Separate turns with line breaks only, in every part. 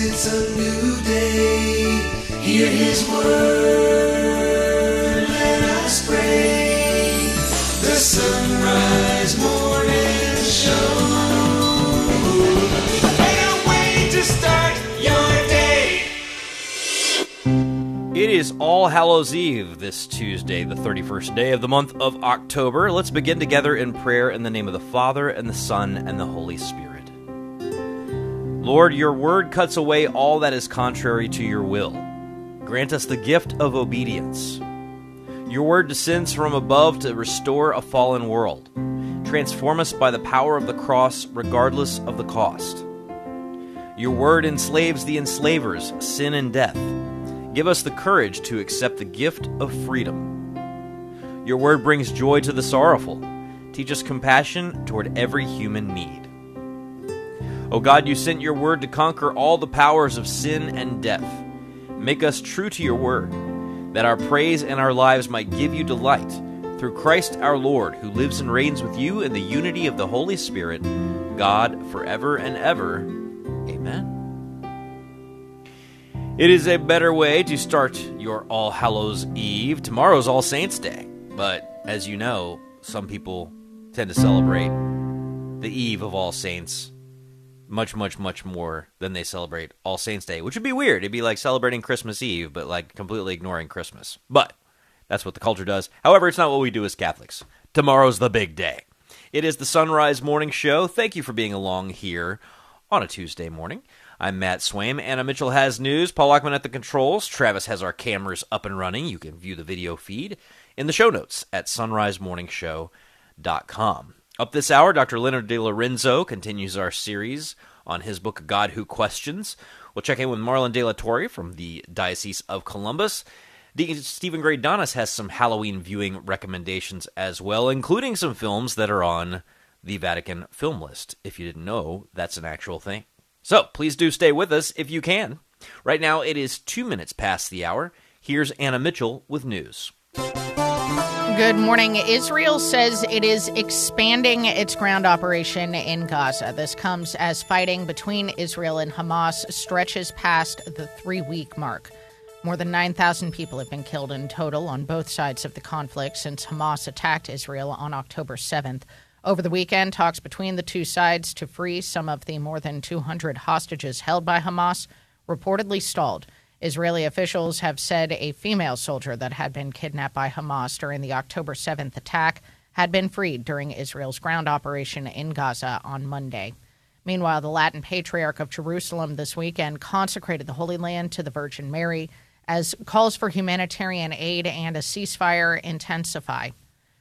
it's a new day. Hear his word, let us pray. The sunrise morning show. Can't wait to start your day.
It is All Hallows Eve this Tuesday, the 31st day of the month of October. Let's begin together in prayer in the name of the Father, and the Son, and the Holy Spirit. Lord, your word cuts away all that is contrary to your will. Grant us the gift of obedience. Your word descends from above to restore a fallen world. Transform us by the power of the cross, regardless of the cost. Your word enslaves the enslavers, sin and death. Give us the courage to accept the gift of freedom. Your word brings joy to the sorrowful. Teach us compassion toward every human need. O God, you sent your word to conquer all the powers of sin and death. Make us true to your word, that our praise and our lives might give you delight. Through Christ our Lord, who lives and reigns with you in the unity of the Holy Spirit, God, forever and ever. Amen. It is a better way to start your All Hallows Eve. Tomorrow's All Saints Day, but as you know, some people tend to celebrate the eve of All Saints much, much, much more than they celebrate All Saints Day, which would be weird. It'd be like celebrating Christmas Eve, but like completely ignoring Christmas. But that's what the culture does. However, it's not what we do as Catholics. Tomorrow's the big day. It is the Sunrise Morning Show. Thank you for being along here on a Tuesday morning. I'm Matt Swaim. Anna Mitchell has news. Paul Lockman at the controls. Travis has our cameras up and running. You can view the video feed in the show notes at sunrisemorningshow.com. Up this hour, Dr. Leonard De Lorenzo continues our series on his book, God Who Questions. We'll check in with Marlon De La Torre from the Diocese of Columbus. Deacon Steven Greydanus has some Halloween viewing recommendations as well, including some films that are on the Vatican film list. If you didn't know, that's an actual thing. So please do stay with us if you can. Right now, it is two minutes past the hour. Here's Anna Mitchell with news.
Good morning. Israel says it is expanding its ground operation in Gaza. This comes as fighting between Israel and Hamas stretches past the three week mark. More than 9,000 people have been killed in total on both sides of the conflict since Hamas attacked Israel on October 7th. Over the weekend, talks between the two sides to free some of the more than 200 hostages held by Hamas reportedly stalled. Israeli officials have said a female soldier that had been kidnapped by Hamas during the October 7th attack had been freed during Israel's ground operation in Gaza on Monday. Meanwhile, the Latin Patriarch of Jerusalem this weekend consecrated the Holy Land to the Virgin Mary as calls for humanitarian aid and a ceasefire intensify.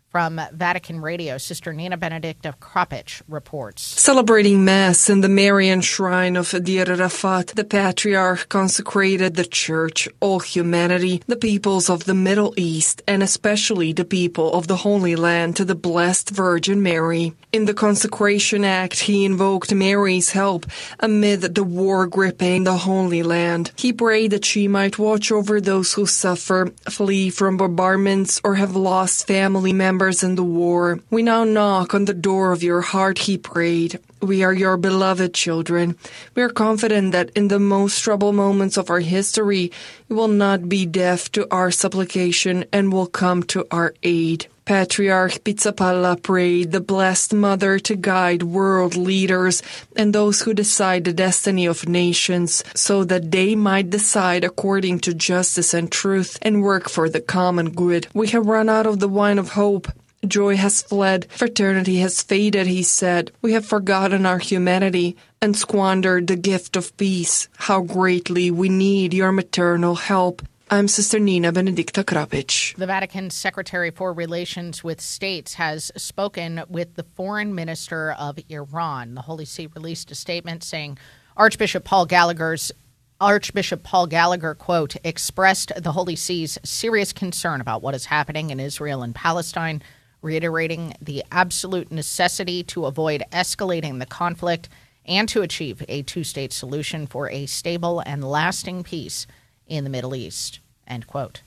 From Vatican Radio, Sister Nina Benedict of Kropich reports.
Celebrating Mass in the Marian shrine of Deir Rafat, the Patriarch consecrated the Church, all humanity, the peoples of the Middle East, and especially the people of the Holy Land to the Blessed Virgin Mary. In the consecration act, he invoked Mary's help amid the war gripping the Holy Land. He prayed that she might watch over those who suffer, flee from bombardments, or have lost family members in the war. We now knock on the door of your heart, he prayed. We are your beloved children. We are confident that in the most troubled moments of our history, you will not be deaf to our supplication and will come to our aid. Patriarch Pizzaballa prayed the Blessed Mother to guide world leaders and those who decide the destiny of nations so that they might decide according to justice and truth and work for the common good. We have run out of the wine of hope. Joy has fled, fraternity has faded, he said. We have forgotten our humanity and squandered the gift of peace. How greatly we need your maternal help. I'm Sister Nina Benedicta Krapich.
The Vatican Secretary for Relations with States has spoken with the foreign minister of Iran. The Holy See released a statement saying Archbishop Paul Gallagher's Archbishop Paul Gallagher, quote, expressed the Holy See's serious concern about what is happening in Israel and Palestine, reiterating the absolute necessity to avoid escalating the conflict and to achieve a two state solution for a stable and lasting peace in the Middle East. End quote.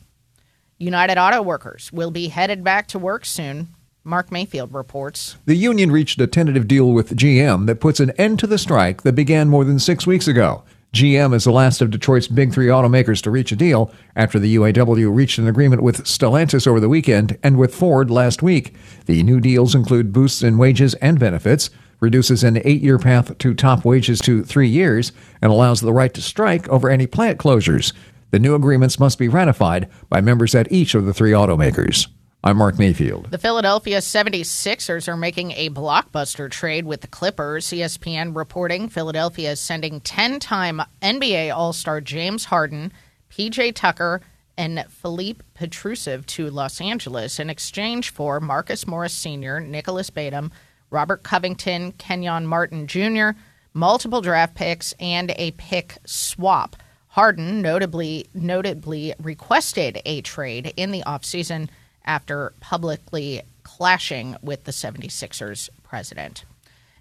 United Auto Workers will be headed back to work soon. Mark Mayfield reports.
The union reached a tentative deal with GM that puts an end to the strike that began more than six weeks ago. GM is the last of Detroit's big three automakers to reach a deal after the UAW reached an agreement with Stellantis over the weekend and with Ford last week. The new deals include boosts in wages and benefits, reduces an eight year path to top wages to three years, and allows the right to strike over any plant closures. The new agreements must be ratified by members at each of the three automakers. I'm Mark Mayfield.
The Philadelphia 76ers are making a blockbuster trade with the Clippers. ESPN reporting Philadelphia is sending 10 time NBA All Star James Harden, PJ Tucker, and Filip Petrusev to Los Angeles in exchange for Marcus Morris Sr., Nicolas Batum, Robert Covington, Kenyon Martin Jr., multiple draft picks, and a pick swap. Harden notably notably requested a trade in the offseason after publicly clashing with the 76ers president.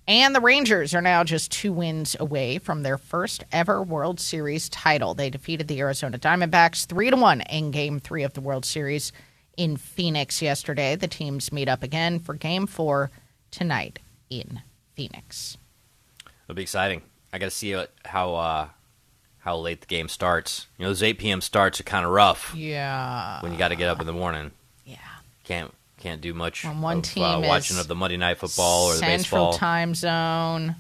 And the Rangers are now just two wins away from their first ever World Series title. They defeated the Arizona Diamondbacks 3 to 1 in game 3 of the World Series in Phoenix yesterday. The teams meet up again for game 4 tonight in Phoenix.
It'll be exciting. I got to see how uh, how late the game starts. You know, those 8 p.m. starts are kind of rough
Yeah.
when you got to get up in the morning.
Yeah.
Can't can't do much
When one
of,
team
uh,
is
watching of the Monday night football or the
Central
baseball.
time zone.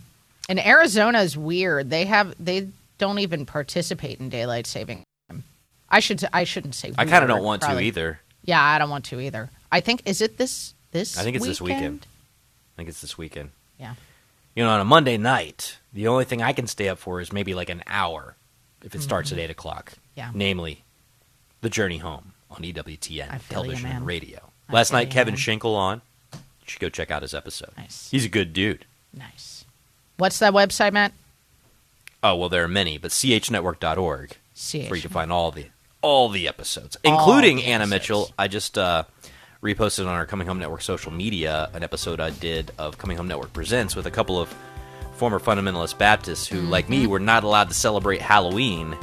And Arizona is weird. They have they don't even participate in daylight saving time. I should I shouldn't say.
I kind of don't want to either.
Yeah, I don't want to either. I think is it this this?
I think it's this weekend.
weekend?
I think it's this weekend.
Yeah.
You know, on a Monday night, the only thing I can stay up for is maybe like an hour if it starts at eight o'clock.
Mm-hmm. Yeah.
Namely, the journey home on
I
EWTN
feel you,
television
man.
and radio.
I
Last
feel
night,
you,
Kevin
man.
Schinkel on. You should go check out his episode.
Nice.
He's a good dude.
Nice. What's that website, Matt?
Oh well, there are many, but chnetwork.org
CH.
where you can find all the all the episodes, including
the
Anna
episodes.
Mitchell. I just uh, reposted on our Coming Home Network social media an episode I did of Coming Home Network Presents with a couple of former fundamentalist Baptists who, like me,
Mm-hmm.
were not allowed to celebrate Halloween,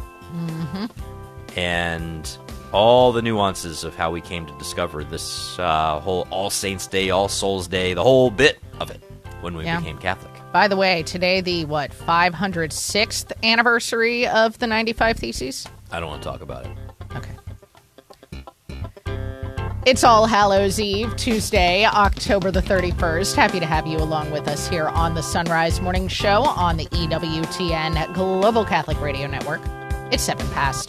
and all the nuances of how we came to discover this uh, whole All Saints Day, All Souls Day, the whole bit of it when we
Yeah.
became Catholic.
By the way, today the what 506th anniversary of the 95 Theses.
I don't want to talk about it.
Okay. It's All Hallows Eve, Tuesday, October the 31st. Happy to have you along with us here on the Sunrise Morning Show on the EWTN Global Catholic Radio Network. It's 7 past.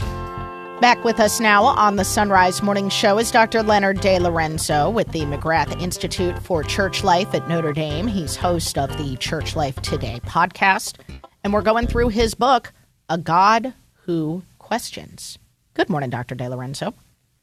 Back with us now on the Sunrise Morning Show is Dr. Leonard De Lorenzo with the McGrath Institute for Church Life at Notre Dame. He's host of the Church Life Today podcast, and we're going through his book, A God Who Questions. Good morning, Dr. De Lorenzo.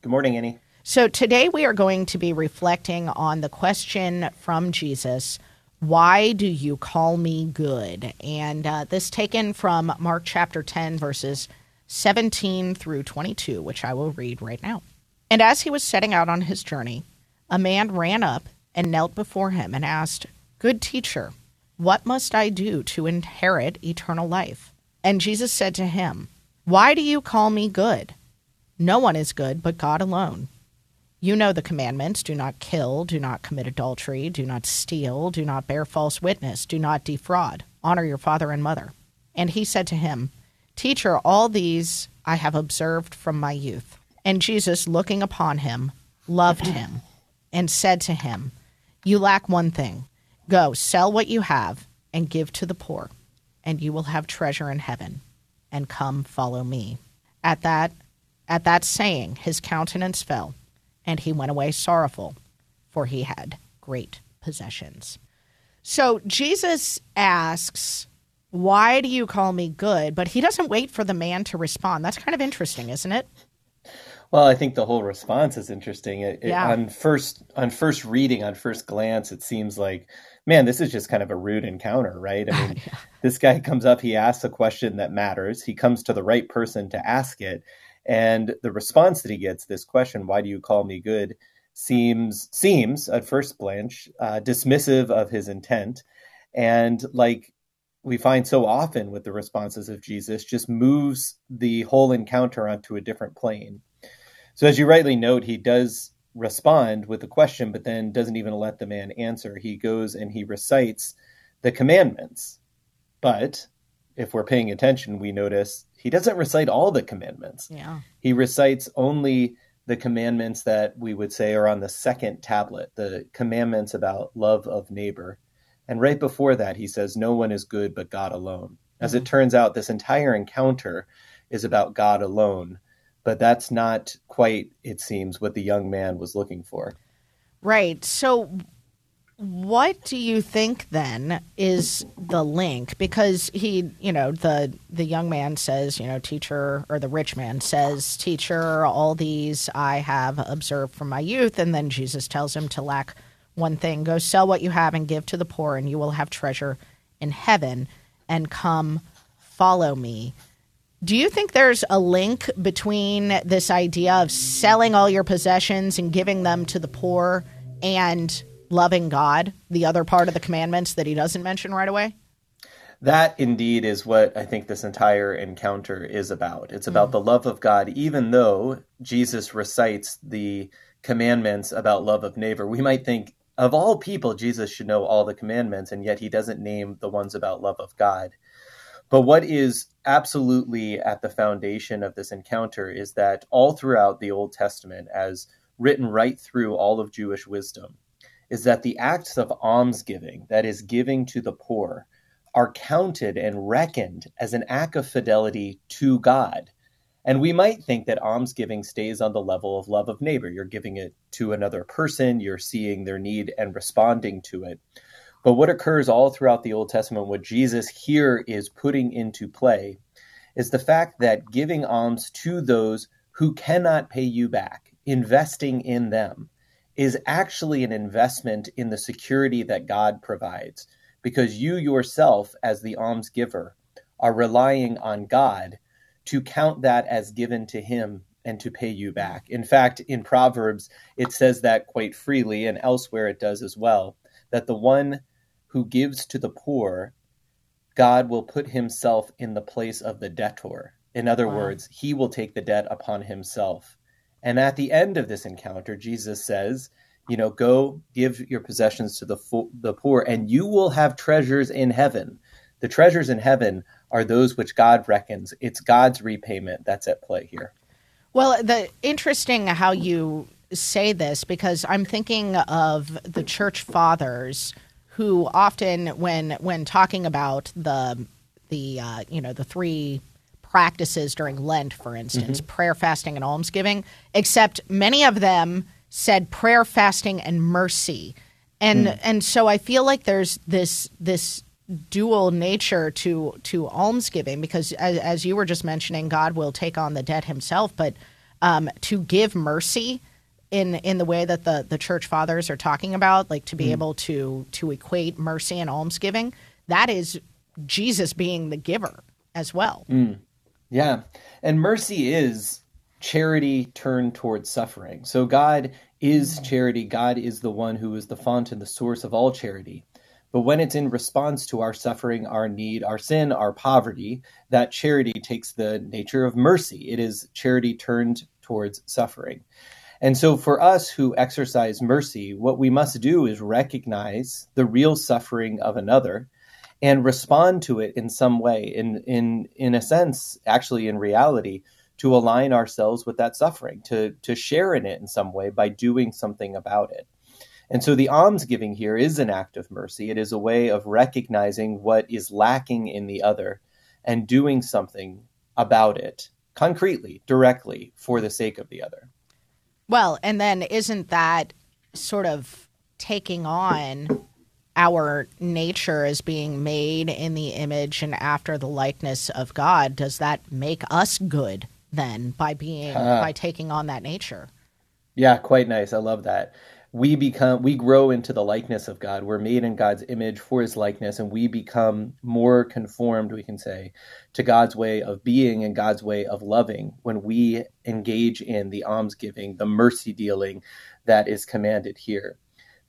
Good morning, Annie.
So today we are going to be reflecting on the question from Jesus, why do you call me good? And uh, this taken from Mark chapter 10, verses 17 through 22, which I will read right now. And as he was setting out on his journey, a man ran up and knelt before him and asked, Good teacher, what must I do to inherit eternal life? And Jesus said to him, Why do you call me good? No one is good but God alone. You know the commandments do not kill, do not commit adultery, do not steal, do not bear false witness, do not defraud, honor your father and mother. And he said to him, Teacher, all these I have observed from my youth. And Jesus, looking upon him, loved him and said to him, You lack one thing. Go, sell what you have and give to the poor, and you will have treasure in heaven. And come, follow me. At that, at that saying, his countenance fell, and he went away sorrowful, for he had great possessions. So Jesus asks, Why do you call me good? But he doesn't wait for the man to respond. That's kind of interesting, isn't it?
Well, I think the whole response is interesting. It, it-
Yeah.
on first on first reading, on first glance, it seems like, man, this is just kind of a rude encounter, right? I mean, this guy comes up, he asks a question that matters. He comes to the right person to ask it, and the response that he gets, this question, "Why do you call me good?" seems seems at first blanch uh, dismissive of his intent, and like we find so often with the responses of Jesus, just moves the whole encounter onto a different plane. So, as you rightly note, he does respond with a question, but then doesn't even let the man answer. He goes and he recites the commandments. But if we're paying attention, we notice he doesn't recite all the commandments.
Yeah.
He recites only the commandments that we would say are on the second tablet, the commandments about love of neighbor. And right before that, he says, No one is good but God alone. As it mm-hmm. turns out, this entire encounter is about God alone, but that's not quite, it seems, what the young man was looking for.
Right. So, what do you think then is the link? Because he, you know, the the young man says, you know, teacher, or the rich man says, teacher, all these I have observed from my youth, and then Jesus tells him to lack one thing: go sell what you have and give to the poor, and you will have treasure in heaven. And come, follow me. Do you think there's a link between this idea of selling all your possessions and giving them to the poor and loving God, the other part of the commandments that he doesn't mention right away?
That indeed is what I think this entire encounter is about. It's about the love of God, even though Jesus recites the commandments about love of neighbor. We might think, of all people, Jesus should know all the commandments, and yet he doesn't name the ones about love of God. But what is absolutely at the foundation of this encounter is that all throughout the Old Testament, as written right through all of Jewish wisdom, is that the acts of almsgiving, that is, giving to the poor, are counted and reckoned as an act of fidelity to God. And we might think that almsgiving stays on the level of love of neighbor. You're giving it to another person, you're seeing their need and responding to it. But what occurs all throughout the Old Testament, what Jesus here is putting into play, is the fact that giving alms to those who cannot pay you back, investing in them, is actually an investment in the security that God provides. Because you yourself, as the alms giver, are relying on God to count that as given to him and to pay you back. In fact, in Proverbs, it says that quite freely, and elsewhere it does as well, that the one who gives to the poor, God will put himself in the place of the debtor. In other
Wow.
words, he will take the debt upon himself. And at the end of this encounter, Jesus says, you know, go give your possessions to the fo- the poor, and you will have treasures in heaven. The treasures in heaven are those which God reckons. It's God's repayment that's at play here.
Well, the interesting how you say this because I'm thinking of the church fathers who often, when when talking about the the uh, you know the three practices during Lent, for instance, mm-hmm. prayer, fasting, and almsgiving, except many of them said prayer, fasting, and mercy, and hmm. and so I feel like there's this this dual nature to to almsgiving because as, as you were just mentioning god will take on the debt himself but um, to give mercy in in the way that the the church fathers are talking about like to be hmm. able to to equate mercy and almsgiving that is jesus being the giver as well hmm.
Yeah. And mercy is charity turned towards suffering. So God is mm. charity. God is the one who is the font and the source of all charity. But when it's in response to our suffering, our need, our sin, our poverty, that charity takes the nature of mercy. It is charity turned towards suffering. And so, for us who exercise mercy, what we must do is recognize the real suffering of another and respond to it in some way, in, in, in a sense, actually, in reality, to align ourselves with that suffering, to, to share in it in some way by doing something about it. And so the almsgiving here is an act of mercy. It is a way of recognizing what is lacking in the other and doing something about it concretely, directly, for the sake of the other.
well and then isn't that sort of taking on our nature as being made in the image and after the likeness of god does that make us good then by being by taking on that nature
Yeah, quite nice. I love that. We become we grow into the likeness of God. We're made in God's image for his likeness and we become more conformed, we can say, to God's way of being and God's way of loving when we engage in the almsgiving, the mercy dealing that is commanded here.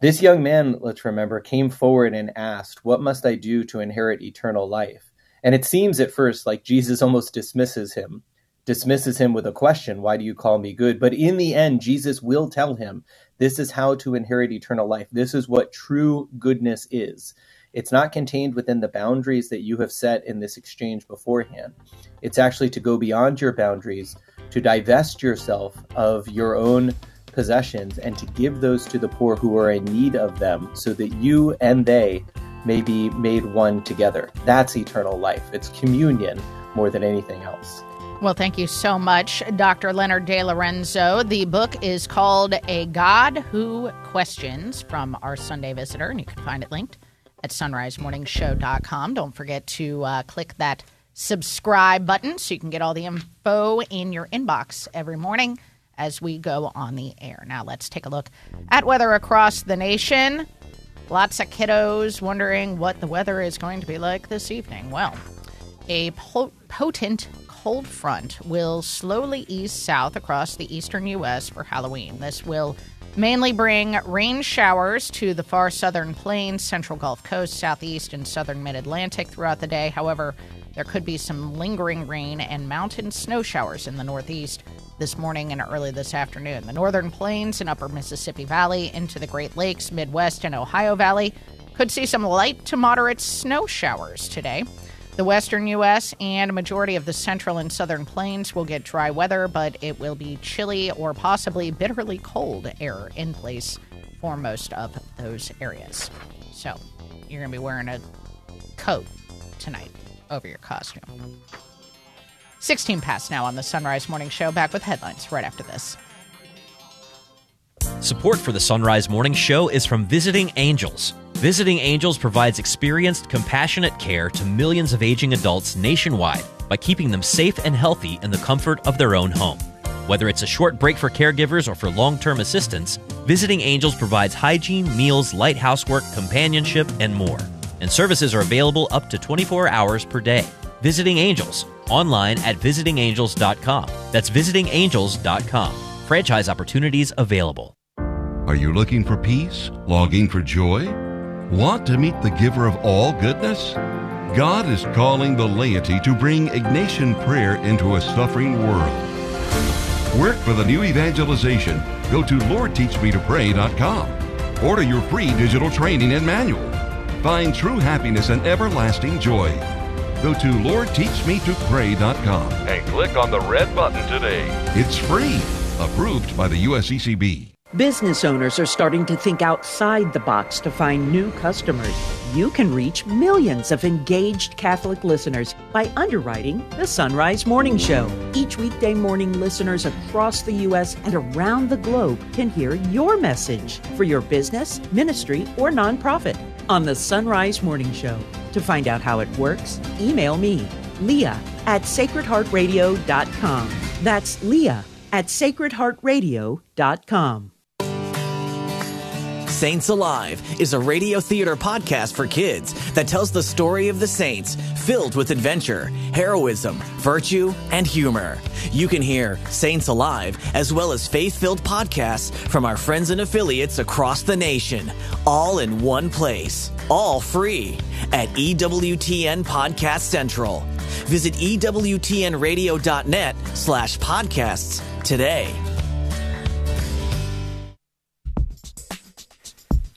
This young man, let's remember, came forward and asked, "What must I do to inherit eternal life?" And it seems at first like Jesus almost dismisses him dismisses him with a question, Why do you call me good? But in the end, Jesus will tell him, This is how to inherit eternal life. This is what true goodness is. it's not contained within the boundaries that you have set in this exchange beforehand. It's actually to go beyond your boundaries, to divest yourself of your own possessions, and to give those to the poor who are in need of them, so that you and they may be made one together. That's eternal life. It's communion more than anything else.
Well, thank you so much, Dr. Leonard De Lorenzo. The book is called A God Who Questions from our Sunday Visitor, and you can find it linked at sunrisemorningshow.com. Don't forget to uh, click that subscribe button so you can get all the info in your inbox every morning as we go on the air. Now, let's take a look at weather across the nation. Lots of kiddos wondering what the weather is going to be like this evening. Well, a po- potent cold front will slowly ease south across the eastern U.S. for Halloween. This will mainly bring rain showers to the far southern plains, central Gulf Coast, southeast, and southern mid Atlantic throughout the day. However, there could be some lingering rain and mountain snow showers in the northeast this morning and early this afternoon. The northern plains and upper Mississippi Valley into the Great Lakes, Midwest, and Ohio Valley could see some light to moderate snow showers today. The western U.S. and a majority of the central and southern plains will get dry weather, but it will be chilly or possibly bitterly cold air in place for most of those areas. So you're going to be wearing a coat tonight over your costume. 16 past now on the Sunrise Morning Show. Back with headlines right after this.
Support for the Sunrise Morning Show is from Visiting Angels. Visiting Angels provides experienced, compassionate care to millions of aging adults nationwide by keeping them safe and healthy in the comfort of their own home. Whether it's a short break for caregivers or for long term assistance, Visiting Angels provides hygiene, meals, light housework, companionship, and more. And services are available up to 24 hours per day. Visiting Angels, online at visitingangels.com. That's visitingangels.com. Franchise opportunities available.
Are you looking for peace? Longing for joy? Want to meet the giver of all goodness? God is calling the laity to bring Ignatian prayer into a suffering world. Work for the new evangelization. Go to LordTeachMeToPray.com. Order your free digital training and manual. Find true happiness and everlasting joy. Go to LordTeachMeToPray.com.
and click on the red button today.
It's free. Approved by the USCCB.
Business owners are starting to think outside the box to find new customers. You can reach millions of engaged Catholic listeners by underwriting the Sunrise Morning Show. Each weekday morning, listeners across the U.S. and around the globe can hear your message for your business, ministry, or nonprofit on the Sunrise Morning Show. To find out how it works, email me, Leah at sacredheartradio.com. That's Leah at sacredheartradio.com.
Saints Alive is a radio theater podcast for kids that tells the story of the saints, filled with adventure, heroism, virtue, and humor. You can hear Saints Alive as well as faith filled podcasts from our friends and affiliates across the nation, all in one place, all free at EWTN Podcast Central. Visit EWTNradio.net slash podcasts today.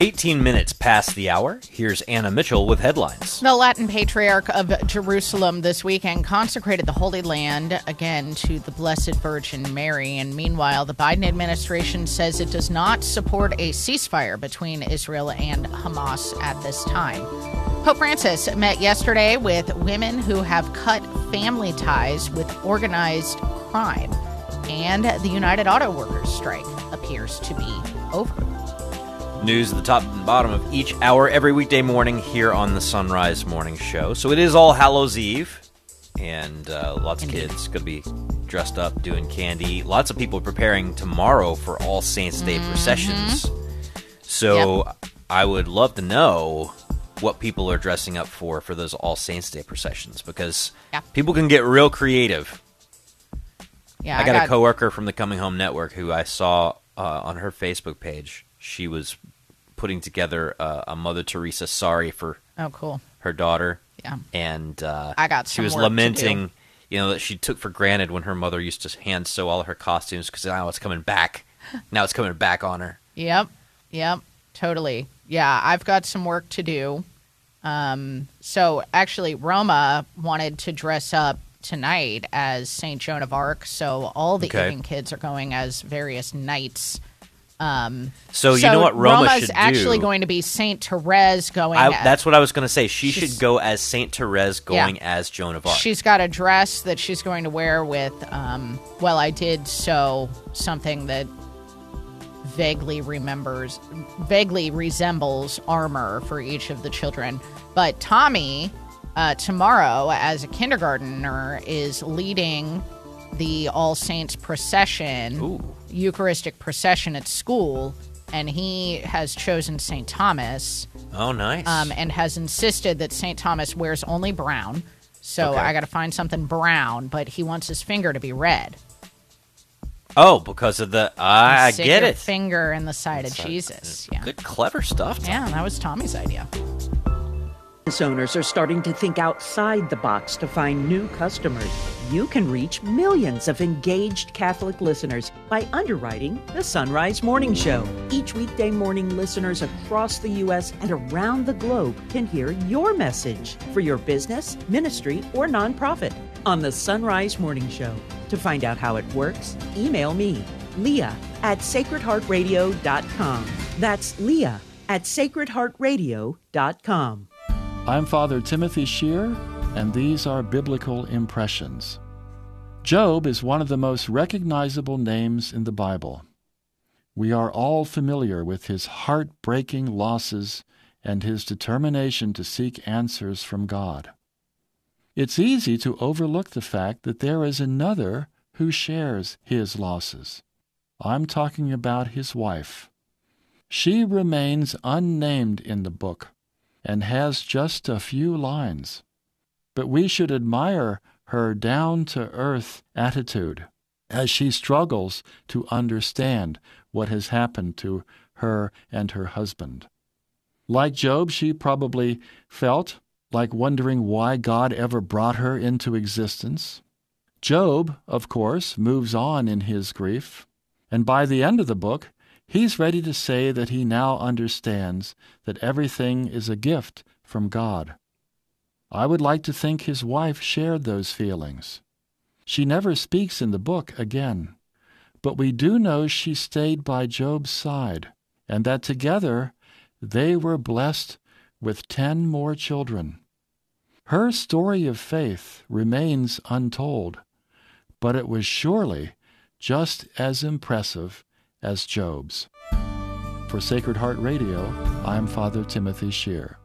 18 minutes past the hour. Here's Anna Mitchell with headlines.
The Latin Patriarch of Jerusalem this weekend consecrated the Holy Land again to the Blessed Virgin Mary. And meanwhile, the Biden administration says it does not support a ceasefire between Israel and Hamas at this time. Pope Francis met yesterday with women who have cut family ties with organized crime. And the United Auto Workers strike appears to be over.
News at the top and bottom of each hour every weekday morning here on the Sunrise Morning Show. So it is All Hallows Eve, and uh, lots of kids to be dressed up doing candy. Lots of people preparing tomorrow for All Saints Day processions. So I would love to know what people are dressing up for for those All Saints Day processions because
Yeah.
people can get real creative.
Yeah,
I got, a coworker from the Coming Home Network who I saw uh, on her Facebook page. She was putting together uh, a Mother Teresa sorry for
Oh, cool.
her daughter.
Yeah.
and uh,
I got
she was lamenting, you know, that she took for granted when her mother used to hand sew all her costumes because now it's coming back. now it's coming back on her.
Yep. Yep. Totally. Yeah, I've got some work to do. Um, so actually, Roma wanted to dress up tonight as Saint Joan of Arc. So all the
Okay.
Egan kids are going as various knights. Um,
So you know what Roma
Roma's
should
actually
do?
going to be Saint Therese going.
I,
as-
that's what I was going to say. She should go as Saint Therese,
Yeah.
going as Joan of Arc.
She's got a dress that she's going to wear with, um, well, I did sew something that vaguely remembers, vaguely resembles armor for each of the children. But Tommy, uh, tomorrow, as a kindergartner, is leading the All Saints procession, Eucharistic procession at school, and he has chosen St. Thomas
oh, nice.
um, and has insisted that St. Thomas wears only brown. So
Okay.
I got to find something brown, but he wants his finger to be red.
oh, because of the I get it.
Finger in the side of Jesus. Yeah.
Good, clever stuff.
Yeah, that was Tommy's idea.
Owners are starting to think outside the box to find new customers. You can reach millions of engaged Catholic listeners by underwriting the Sunrise Morning Show. Each weekday morning, listeners across the U.S. and around the globe can hear your message for your business, ministry, or nonprofit on the Sunrise Morning Show. To find out how it works, email me, Leah at sacredheartradio.com. That's Leah at sacredheartradio.com.
I'm Father Timothy Schehr, and these are Biblical Impressions. Job is one of the most recognizable names in the Bible. We are all familiar with his heartbreaking losses and his determination to seek answers from God. It's easy to overlook the fact that there is another who shares his losses. I'm talking about his wife. She remains unnamed in the book and has just a few lines. But we should admire her down to earth attitude as she struggles to understand what has happened to her and her husband. Like Job, she probably felt like wondering why God ever brought her into existence. Job, of course, moves on in his grief, and by the end of the book, he's ready to say that he now understands that everything is a gift from God. I would like to think his wife shared those feelings. She never speaks in the book again, but we do know she stayed by Job's side, and that together they were blessed with ten more children. Her story of faith remains untold, but it was surely just as impressive as Job's. For Sacred Heart Radio, I'm Father Timothy Schehr.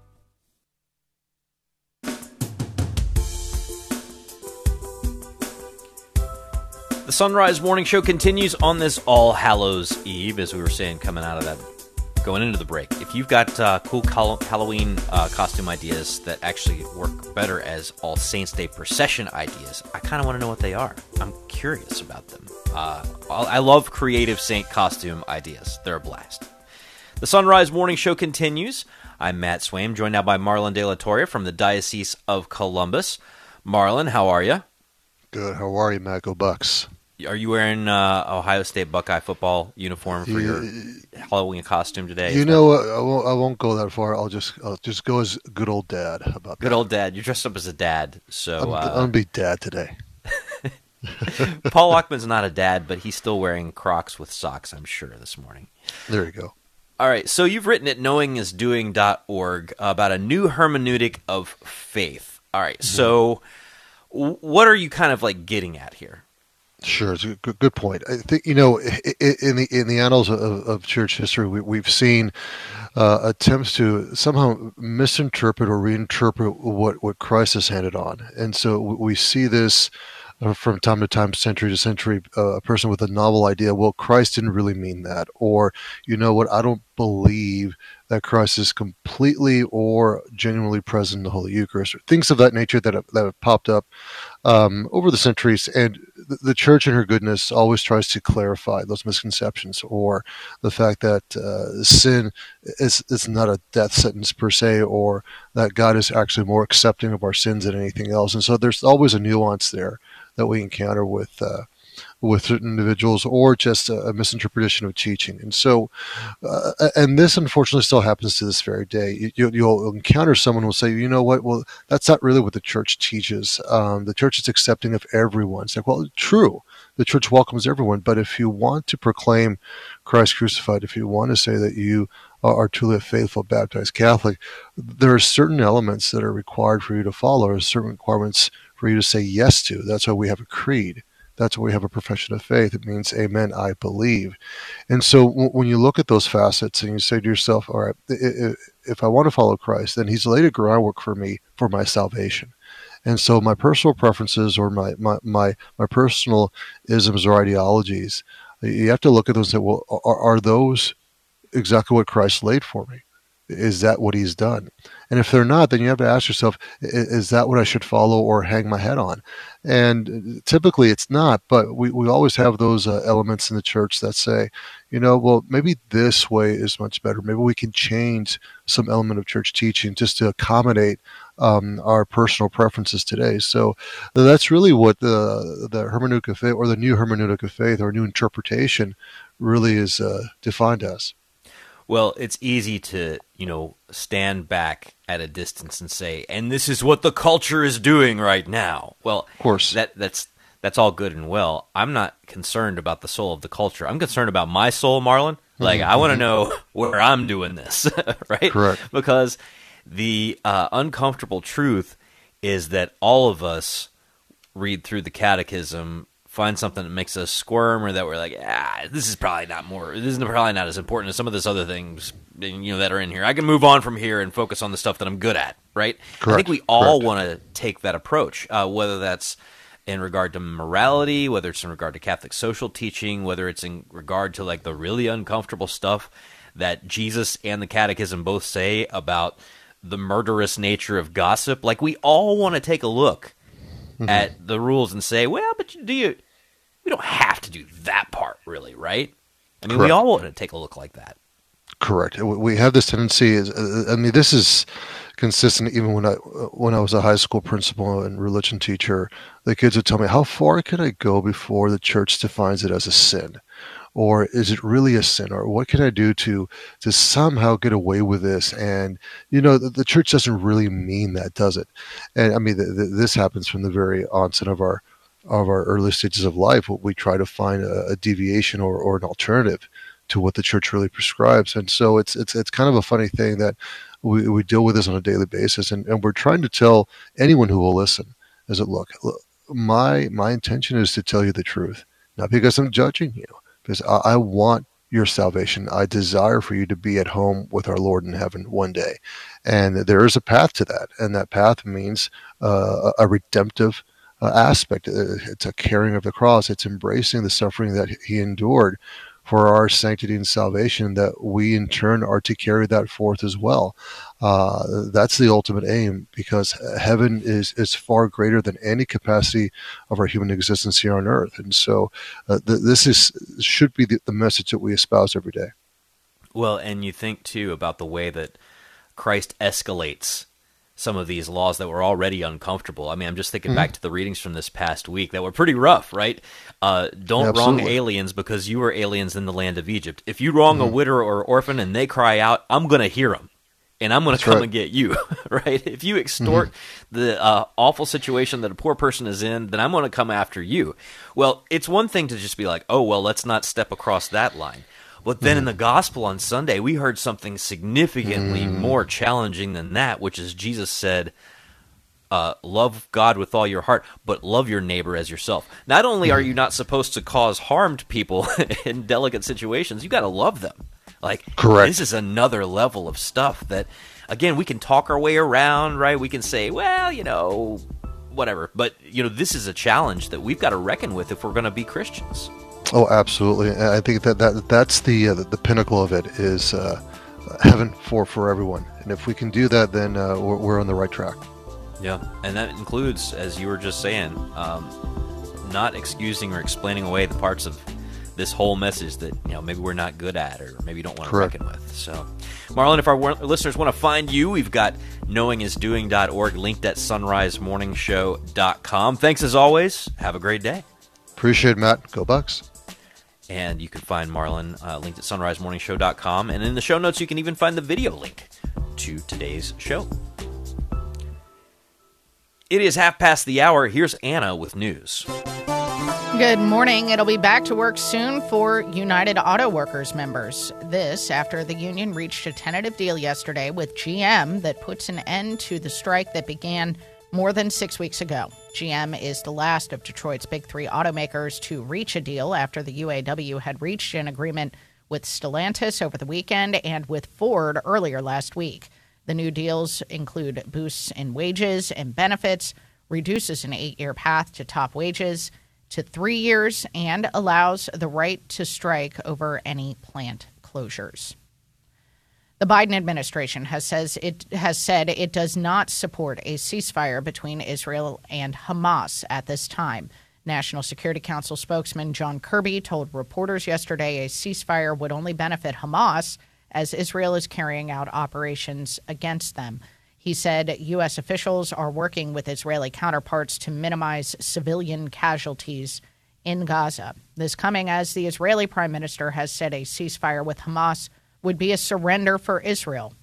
The Sunrise Morning Show continues on this All Hallows Eve, as we were saying, coming out of that, going into the break. If you've got uh, cool Hall- Halloween uh, costume ideas that actually work better as All Saints Day procession ideas, I kind of want to know what they are. I'm curious about them. Uh, I I love creative saint costume ideas, they're a blast. The Sunrise Morning Show continues. I'm Matt Swaim, joined now by Marlon De La Torre from the Diocese of Columbus. Marlon, how are you?
Good. How are you, Matt? Go Bucks.
Are you wearing uh, Ohio State Buckeye football uniform for your Halloween costume today?
You know? I won't. I won't go that far. I'll just. I'll just go as good old dad. About
Good
that?
old dad. You're dressed up as a dad. So
I'm, I'm
uh,
gonna be dad today.
Paul Lockman's not a dad, but he's still wearing Crocs with socks, I'm sure, this morning.
There you go.
All right, so you've written at knowingisdoing.org about a new hermeneutic of faith. All right, so w- what are you kind of like getting at here?
Sure, it's a good, good point. I think you know, in the in the annals of, of church history, we, we've seen uh, attempts to somehow misinterpret or reinterpret what what Christ has handed on, and so we see this uh, from time to time, century to century. Uh, a person with a novel idea, well, Christ didn't really mean that, or you know what, I don't believe that Christ is completely or genuinely present in the Holy Eucharist, or things of that nature that have, that have popped up um, over the centuries. And the, Church, in her goodness, always tries to clarify those misconceptions, or the fact that uh, sin is is not a death sentence per se, or that God is actually more accepting of our sins than anything else. And so there's always a nuance there that we encounter with uh, with certain individuals or just a, a misinterpretation of teaching. And so, uh, and this unfortunately still happens to this very day. You, will encounter someone who will say, you know what, well, that's not really what the church teaches. Um, the church is accepting of everyone. It's like, well, true. The church welcomes everyone. But if you want to proclaim Christ crucified, if you want to say that you are truly a faithful baptized Catholic, there are certain elements that are required for you to follow, or certain requirements for you to say yes to. That's why we have a creed. That's why we have a profession of faith. It means, Amen, I believe. And so when you look at those facets and you say to yourself, All right, if I want to follow Christ, then He's laid a groundwork for me for my salvation. And so my personal preferences or my, my, my, my personal isms or ideologies, you have to look at those and say, well, are, are those exactly what Christ laid for me? Is that what he's done? And if they're not, then you have to ask yourself, is that what I should follow or hang my head on? And typically it's not, but we, we always have those uh, elements in the church that say, you know, well, maybe this way is much better. Maybe we can change some element of church teaching just to accommodate um, our personal preferences today. So that's really what the, the hermeneutic of faith or the new hermeneutic of faith or new interpretation really is uh, defined as.
Well, it's easy to, you know, stand back at a distance and say, "And this is what the culture is doing right now." Well,
of course,
that that's that's all good and well. I'm not concerned about the soul of the culture. I'm concerned about my soul, Marlon. Like, mm-hmm. I want to know where I'm doing this, right?
Correct.
Because the uh, uncomfortable truth is that all of us read through the catechism find something that makes us squirm or that we're like, ah, this is probably not more, this is probably not as important as some of this other things, you know, that are in here. I can move on from here and focus on the stuff that I'm good at, right?
Correct.
I think we all want to take that approach, uh, whether that's in regard to morality, whether it's in regard to Catholic social teaching, whether it's in regard to like the really uncomfortable stuff that Jesus and the Catechism both say about the murderous nature of gossip. Like we all want to take a look mm-hmm. at the rules and say, well, but you, do you? We don't have to do that part, really, right? I mean, Correct. we all want to take a look like that.
Correct. We have this tendency. Is uh, I mean, this is consistent. Even when I when I was a high school principal and religion teacher, the kids would tell me, "How far can I go before the church defines it as a sin?" Or is it really a sin or what can i do to to somehow get away with this? And you know the, the church doesn't really mean that does it? And i mean the, the, this happens from the very onset of our of our early stages of life we try to find a, a deviation or, or an alternative to what the church really prescribes. And so it's it's it's kind of a funny thing that we, we deal with this on a daily basis and, and we're trying to tell anyone who will listen is it look my my intention is to tell you the truth not because i'm judging you because I, I want your salvation. I desire for you to be at home with our Lord in heaven one day. And there is a path to that. And that path means uh, a redemptive uh, aspect. Uh, it's a carrying of the cross, it's embracing the suffering that he endured for our sanctity and salvation that we in turn are to carry that forth as well. Uh, that's the ultimate aim because heaven is, is far greater than any capacity of our human existence here on earth. And so uh, th- this is should be the, the message that we espouse every day.
Well, and you think too about the way that Christ escalates some of these laws that were already uncomfortable. I mean, I'm just thinking mm-hmm. back to the readings from this past week that were pretty rough, right? Uh, don't Absolutely. wrong aliens because you were aliens in the land of Egypt. If you wrong mm-hmm. a widow or orphan and they cry out, I'm going to hear them. And I'm going to come right. and get you, right? If you extort mm-hmm. the uh, awful situation that a poor person is in, then I'm going to come after you. Well, it's one thing to just be like, oh, well, let's not step across that line. But then mm. in the gospel on Sunday, we heard something significantly mm. more challenging than that, which is Jesus said, uh, Love God with all your heart, but love your neighbor as yourself. Not only are mm. you not supposed to cause harm to people in delicate situations, you got to love them. Like,
Correct.
this is another level of stuff that, again, we can talk our way around, right? We can say, well, you know, whatever. But, you know, this is a challenge that we've got to reckon with if we're going to be Christians.
Oh, absolutely. I think that, that that's the uh, the pinnacle of it is uh, heaven for for everyone. And if we can do that, then uh, we're, we're, on the right track.
Yeah, and that includes, as you were just saying, um, not excusing or explaining away the parts of this whole message that you know maybe we're not good at or maybe you don't want to
Correct.
reckon with. So, Marlon, if our listeners want to find you, we've got knowingisdoing.org linked at sunrisemorningshow.com. Thanks as always. Have a great day.
Appreciate it, Matt. Go Bucks.
And you can find Marlon uh, linked at sunrisemorningshow.com. And in the show notes, you can even find the video link to today's show. It is half past the hour. Here's Anna with news.
Good morning. It'll be back to work soon for United Auto Workers members. This after the union reached a tentative deal yesterday with GM that puts an end to the strike that began more than six weeks ago. GM is the last of Detroit's big three automakers to reach a deal after the UAW had reached an agreement with Stellantis over the weekend and with Ford earlier last week. The new deals include boosts in wages and benefits, reduces an eight year path to top wages to three years, and allows the right to strike over any plant closures. The Biden administration has says it has said it does not support a ceasefire between Israel and Hamas at this time. National Security Council spokesman John Kirby told reporters yesterday a ceasefire would only benefit Hamas as Israel is carrying out operations against them. He said U.S. officials are working with Israeli counterparts to minimize civilian casualties in Gaza. This coming as the Israeli prime minister has said a ceasefire with Hamas would be a surrender for Israel.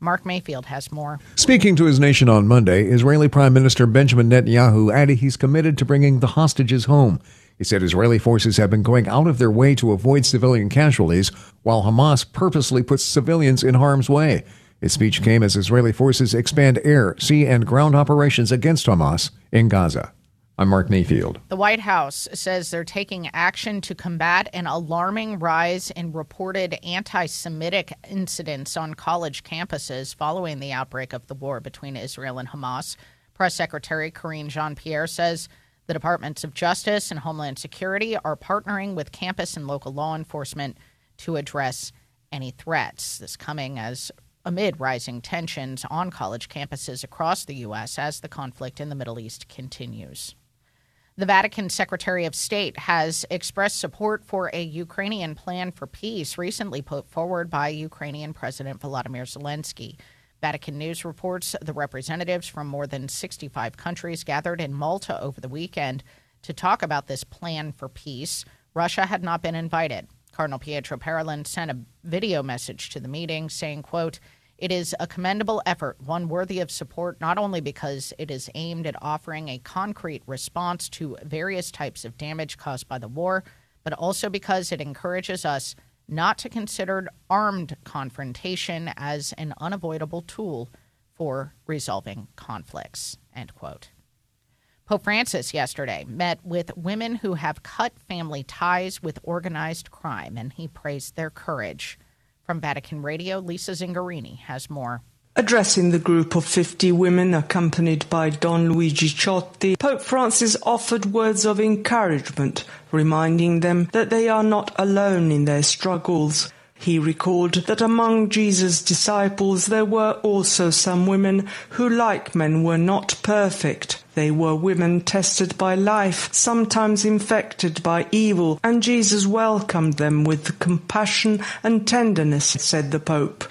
Mark Mayfield has more.
Speaking to his nation on Monday, Israeli Prime Minister Benjamin Netanyahu added he's committed to bringing the hostages home. He said Israeli forces have been going out of their way to avoid civilian casualties, while Hamas purposely puts civilians in harm's way. His speech came as Israeli forces expand air, sea, and ground operations against Hamas in Gaza. I'm Mark Mayfield.
The White House says they're taking action to combat an alarming rise in reported anti Semitic incidents on college campuses following the outbreak of the war between Israel and Hamas. Press Secretary Karine Jean Pierre says the Departments of Justice and Homeland Security are partnering with campus and local law enforcement to address any threats. This coming as amid rising tensions on college campuses across the U.S. as the conflict in the Middle East continues. The Vatican Secretary of State has expressed support for a Ukrainian plan for peace recently put forward by Ukrainian President Volodymyr Zelensky. Vatican News reports the representatives from more than 65 countries gathered in Malta over the weekend to talk about this plan for peace. Russia had not been invited. Cardinal Pietro Parolin sent a video message to the meeting saying, quote, it is a commendable effort, one worthy of support not only because it is aimed at offering a concrete response to various types of damage caused by the war, but also because it encourages us not to consider armed confrontation as an unavoidable tool for resolving conflicts. End quote. Pope Francis yesterday met with women who have cut family ties with organized crime, and he praised their courage. From Vatican Radio, Lisa Zengarini has more.
Addressing the group of 50 women accompanied by Don Luigi Ciotti, Pope Francis offered words of encouragement, reminding them that they are not alone in their struggles. He recalled that among Jesus' disciples there were also some women who, like men, were not perfect. They were women tested by life, sometimes infected by evil, and Jesus welcomed them with compassion and tenderness, said the Pope.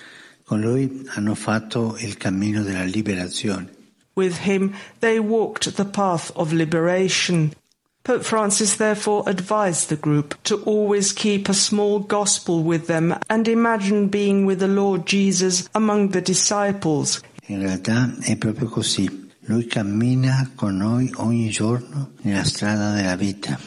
Con lui hanno fatto il cammino della liberazione.
With him, they walked the path of liberation. Pope Francis therefore advised the group to always keep a small gospel with them and imagine being with the Lord Jesus among the disciples.
In realtà è proprio così. Lui cammina con noi ogni giorno nella strada della vita.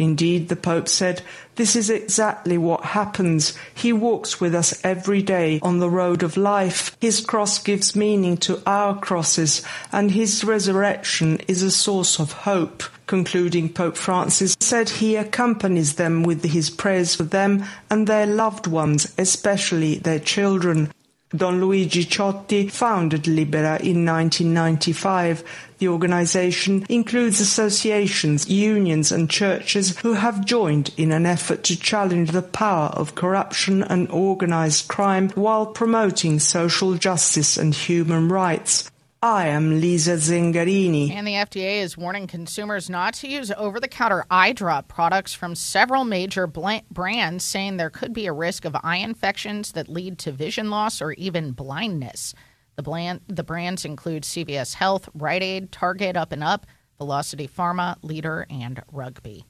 Indeed, the Pope said, this is exactly what happens. He walks with us every day on the road of life. His cross gives meaning to our crosses, and his resurrection is a source of hope. Concluding, Pope Francis said he accompanies them with his prayers for them and their loved ones, especially their children. Don Luigi Ciotti founded Libera in 1995. The organization includes associations, unions and churches who have joined in an effort to challenge the power of corruption and organized crime while promoting social justice and human rights. I am Lisa Zengarini.
And the FDA is warning consumers not to use over the counter eye drop products from several major brands, saying there could be a risk of eye infections that lead to vision loss or even blindness. The, the brands include CVS Health, Rite Aid, Target Up and Up, Velocity Pharma, Leader, and Rugby.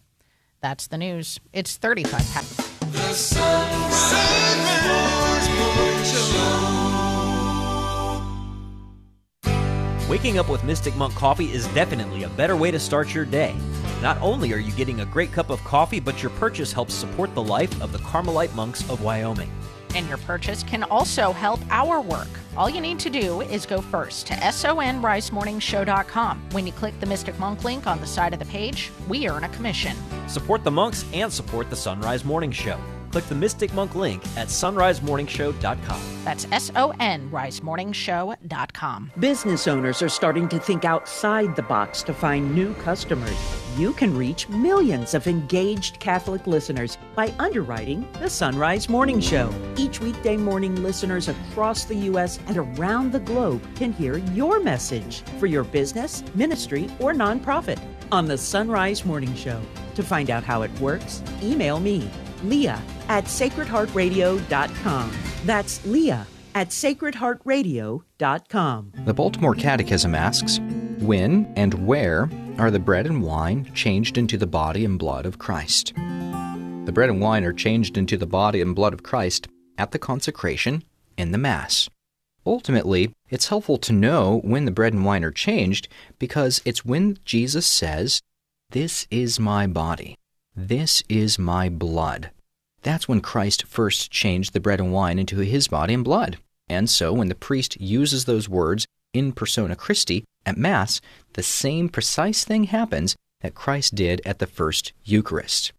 That's the news. It's 35 past.
Waking up with Mystic Monk coffee is definitely a better way to start your day. Not only are you getting a great cup of coffee, but your purchase helps support the life of the Carmelite monks of Wyoming.
And your purchase can also help our work. All you need to do is go first to sonrisemorningshow.com. When you click the Mystic Monk link on the side of the page, we earn a commission.
Support the monks and support the Sunrise Morning Show. Click the Mystic Monk link at sonrisemorningshow.com.
That's S O N risemorningshow.com.
Business owners are starting to think outside the box to find new customers. You can reach millions of engaged Catholic listeners by underwriting the Sunrise Morning Show. Each weekday morning, listeners across the U.S. and around the globe can hear your message for your business, ministry, or nonprofit on the Sunrise Morning Show. To find out how it works, email me, Leah at sacredheartradio.com. That's Leah at sacredheartradio.com.
The Baltimore Catechism asks When and where are the bread and wine changed into the body and blood of Christ? The bread and wine are changed into the body and blood of Christ at the consecration in the Mass. Ultimately, it's helpful to know when the bread and wine are changed because it's when Jesus says, This is my body, this is my blood. That's when Christ first changed the bread and wine into his body and blood. And so, when the priest uses those words in persona Christi at Mass, the same precise thing happens that Christ did at the first Eucharist.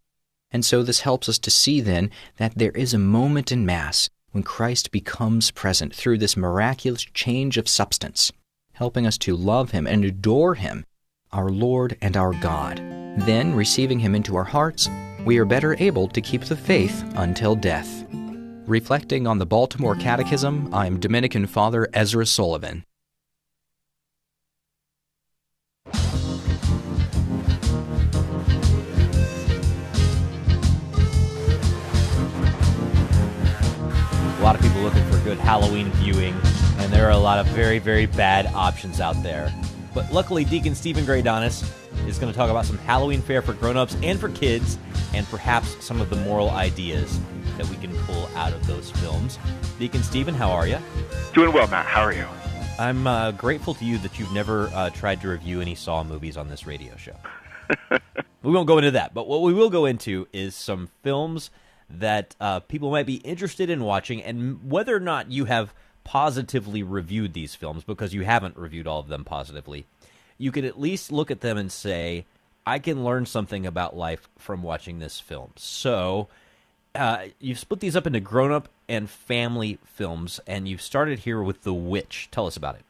And so, this helps us to see then that there is a moment in Mass when Christ becomes present through this miraculous change of substance, helping us to love Him and adore Him, our Lord and our God. Then, receiving Him into our hearts, we are better able to keep the faith until death. Reflecting on the Baltimore Catechism, I am Dominican Father Ezra Sullivan.
A lot of people looking for good Halloween viewing, and there are a lot of very, very bad options out there. But luckily, Deacon Steven Greydanus is going to talk about some Halloween fare for grown-ups and for kids, and perhaps some of the moral ideas that we can pull out of those films. Deacon Steven, how are you?
Doing well, Matt. How are you?
I'm uh, grateful to you that you've never uh, tried to review any Saw movies on this radio show. we won't go into that, but what we will go into is some films that uh, people might be interested in watching, and whether or not you have positively reviewed these films, because you haven't reviewed all of them positively, you could at least look at them and say, I can learn something about life from watching this film. So, uh, you've split these up into grown up and family films, and you've started here with The Witch. Tell us about it.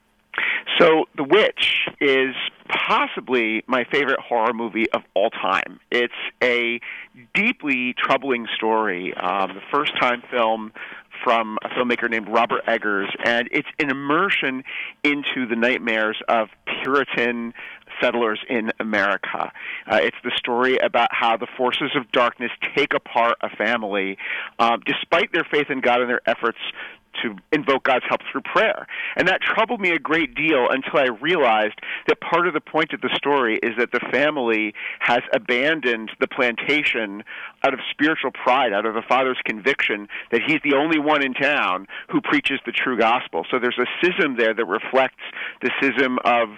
So, The Witch is possibly my favorite horror movie of all time. It's a deeply troubling story. Um, the first time film from a filmmaker named Robert Eggers, and it's an immersion into the nightmares of Puritan settlers in America. Uh, it's the story about how the forces of darkness take apart a family, um, despite their faith in God and their efforts to invoke God's help through prayer. And that troubled me a great deal until I realized that part of the point of the story is that the family has abandoned the plantation out of spiritual pride, out of the father's conviction that he's the only one in town who preaches the true gospel. So there's a schism there that reflects the schism of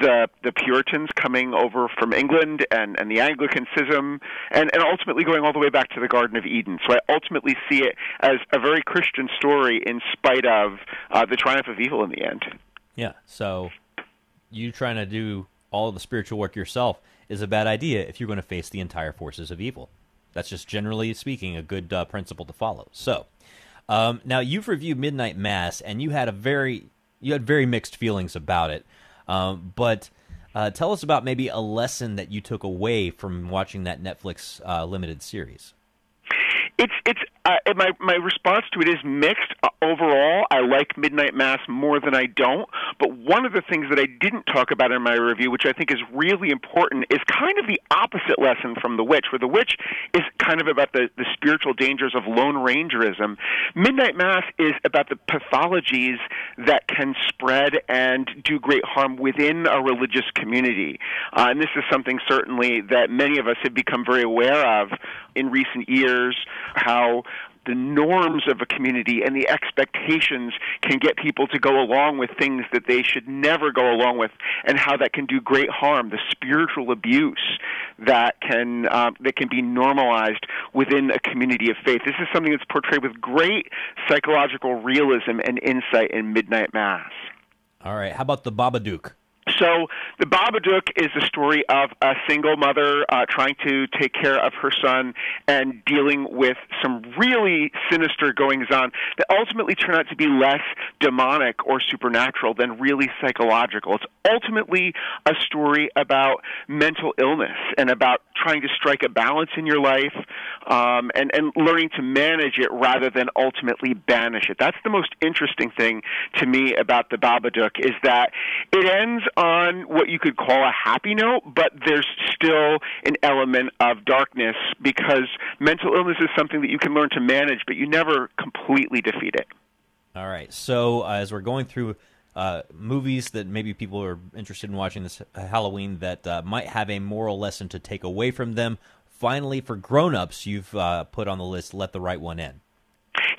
the the Puritans coming over from England and, and the Anglican schism and, and ultimately going all the way back to the Garden of Eden. So I ultimately see it as a very Christian story in spite of uh, the triumph of evil in the end.
Yeah. So you trying to do all the spiritual work yourself is a bad idea if you're going to face the entire forces of evil. That's just generally speaking a good uh, principle to follow. So um, now you've reviewed Midnight Mass, and you had a very you had very mixed feelings about it. Um, but uh, tell us about maybe a lesson that you took away from watching that Netflix uh, limited series.
It's it's uh, my my response to it is mixed. Uh, overall, I like Midnight Mass more than I don't. But one of the things that I didn't talk about in my review, which I think is really important, is kind of the opposite lesson from The Witch, where The Witch is kind of about the, the spiritual dangers of Lone Rangerism. Midnight Mass is about the pathologies that can spread and do great harm within a religious community. Uh, and this is something certainly that many of us have become very aware of in recent years, how the norms of a community and the expectations can get people to go along with things that they should never go along with, and how that can do great harm. The spiritual abuse that can uh, that can be normalized within a community of faith. This is something that's portrayed with great psychological realism and insight in Midnight Mass.
All right, how about the Babadook?
So the Babadook is the story of a single mother uh, trying to take care of her son and dealing with some really sinister goings on that ultimately turn out to be less demonic or supernatural than really psychological. It's ultimately a story about mental illness and about trying to strike a balance in your life um, and, and learning to manage it rather than ultimately banish it. That's the most interesting thing to me about the Babadook is that it ends on what you could call a happy note, but there's still an element of darkness because mental illness is something that you can learn to manage, but you never completely defeat it.
All right. So uh, as we're going through uh, movies that maybe people are interested in watching this Halloween that uh, might have a moral lesson to take away from them, finally, for grown-ups, you've uh, put on the list "Let the Right One In."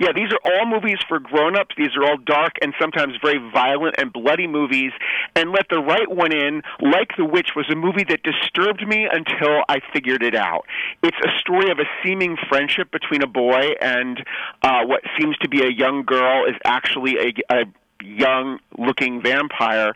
Yeah, these are all movies for grown-ups. These are all dark and sometimes very violent and bloody movies. And Let the Right One In, like The Witch, was a movie that disturbed me until I figured it out. It's a story of a seeming friendship between a boy and uh, what seems to be a young girl is actually a, a young looking vampire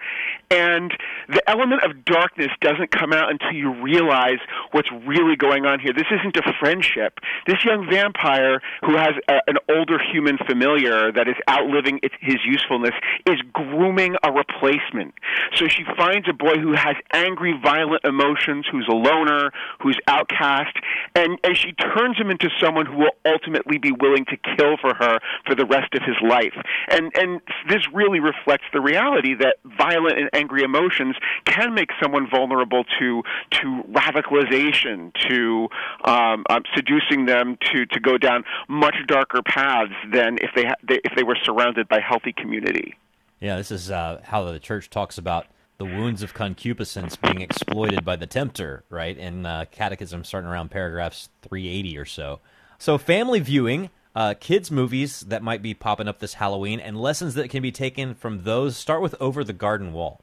and the element of darkness doesn't come out until you realize what's really going on here. This isn't a friendship. This young vampire who has a, an older human familiar that is outliving its, his usefulness is grooming a replacement. So she finds a boy who has angry, violent emotions, who's a loner, who's outcast, and, and she turns him into someone who will ultimately be willing to kill for her for the rest of his life. And and this really reflects the reality that violent and angry emotions can make someone vulnerable to to radicalization, to um, um, seducing them to to go down much darker paths than if they, ha- they if they were surrounded by healthy community.
Yeah, this is uh, how the church talks about the wounds of concupiscence being exploited by the tempter, right? In uh, Catechism, starting around paragraphs 380 or so. So, family viewing, uh, kids' movies that might be popping up this Halloween, and lessons that can be taken from those. Start with Over the Garden Wall.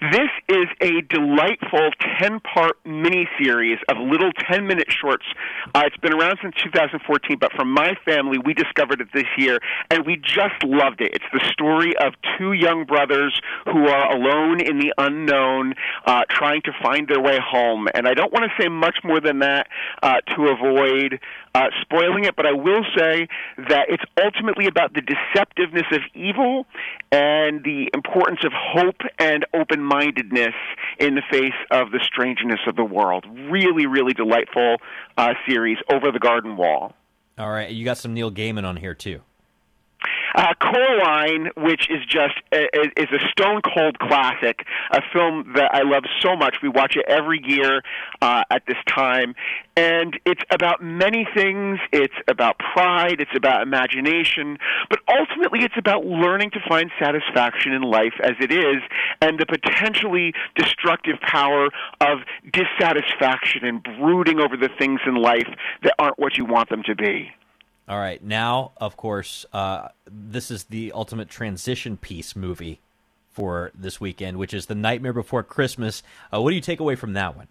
This is a delightful 10 part miniseries of little 10 minute shorts. Uh, it's been around since 2014, but from my family, we discovered it this year, and we just loved it. It's the story of two young brothers who are alone in the unknown, uh, trying to find their way home. And I don't want to say much more than that uh, to avoid uh, spoiling it, but I will say that it's ultimately about the deceptiveness of evil and the importance of hope and open mindedness in the face of the strangeness of the world. Really, really delightful uh, series, Over the Garden Wall.
All right, you got some Neil Gaiman on here too.
Uh, Coraline, which is just is a stone cold classic, a film that I love so much. We watch it every year uh, at this time, and it's about many things. It's about pride. It's about imagination, but ultimately, it's about learning to find satisfaction in life as it is, and the potentially destructive power of dissatisfaction and brooding over the things in life that aren't what you want them to be.
All right, now, of course, uh, this is the ultimate transition piece movie for this weekend, which is The Nightmare Before Christmas. Uh, what do you take away from that one?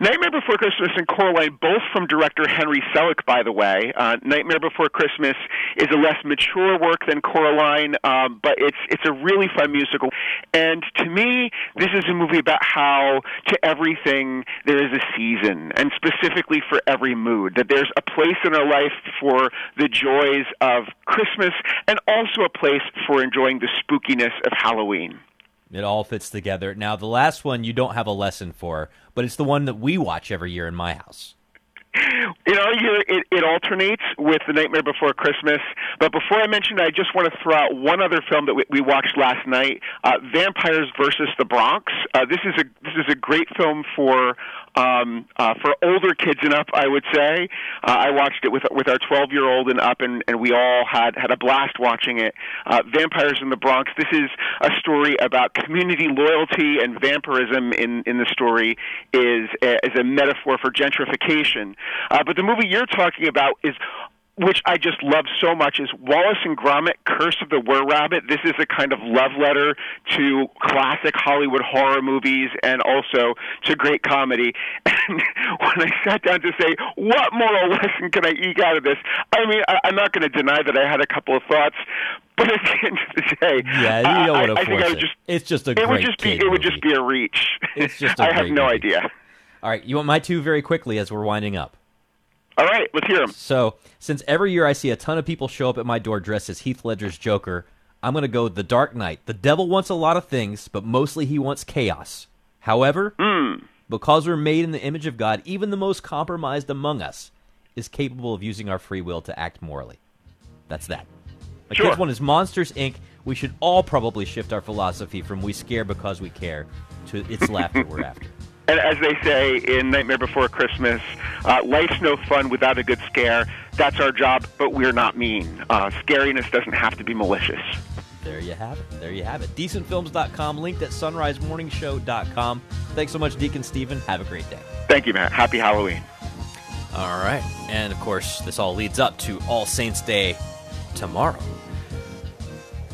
Nightmare Before Christmas and Coraline, both from director Henry Selick, by the way. Uh, Nightmare Before Christmas is a less mature work than Coraline, um, but it's it's a really fun musical. And to me, this is a movie about how to everything there is a season, and specifically for every mood. That there's a place in our life for the joys of Christmas, and also a place for enjoying the spookiness of Halloween.
It all fits together. Now, the last one you don't have a lesson for, but it's the one that we watch every year in my house.
in our year, it, it alternates with The Nightmare Before Christmas. But before I mention it, I just want to throw out one other film that we, we watched last night: uh, Vampires versus the Bronx. Uh, this is a this is a great film for um, uh, for older kids and up. I would say uh, I watched it with with our 12 year old and up, and, and we all had had a blast watching it. Uh, Vampires in the Bronx. This is a story about community loyalty and vampirism. In in the story is a, is a metaphor for gentrification. Uh, but the movie you're talking about is which I just love so much is Wallace and Gromit: Curse of the Were Rabbit. This is a kind of love letter to classic Hollywood horror movies and also to great comedy. And when I sat down to say what moral lesson can I eke out of this, I mean I, I'm not going to deny that I had a couple of thoughts, but at the end of the day,
Yeah, you don't
I,
want
I
to
think I
force
would
it.
just
it's just a
it
great
would just be it would just be a reach.
It's just a
I have no
movie.
idea.
All right, you want my two very quickly as we're winding up.
All right, let's hear them.
So, since every year I see a ton of people show up at my door dressed as Heath Ledger's Joker, I'm going to go The Dark Knight. The devil wants a lot of things, but mostly he wants chaos. However,
Hmm.
because we're made in the image of God, even the most compromised among us is capable of using our free will to act morally. That's that. My
Sure.
one is Monsters Inc. We should all probably shift our philosophy from we scare because we care to it's laughter we're after.
And as they say in Nightmare Before Christmas, uh, life's no fun without a good scare. That's our job, but we're not mean. Uh, scariness doesn't have to be malicious.
There you have it. There you have it. Decentfilms.com, linked at sunrisemorningshow.com. Thanks so much, Deacon Steven. Have a great day.
Thank you, Matt. Happy Halloween.
All right. And of course, this all leads up to All Saints Day tomorrow.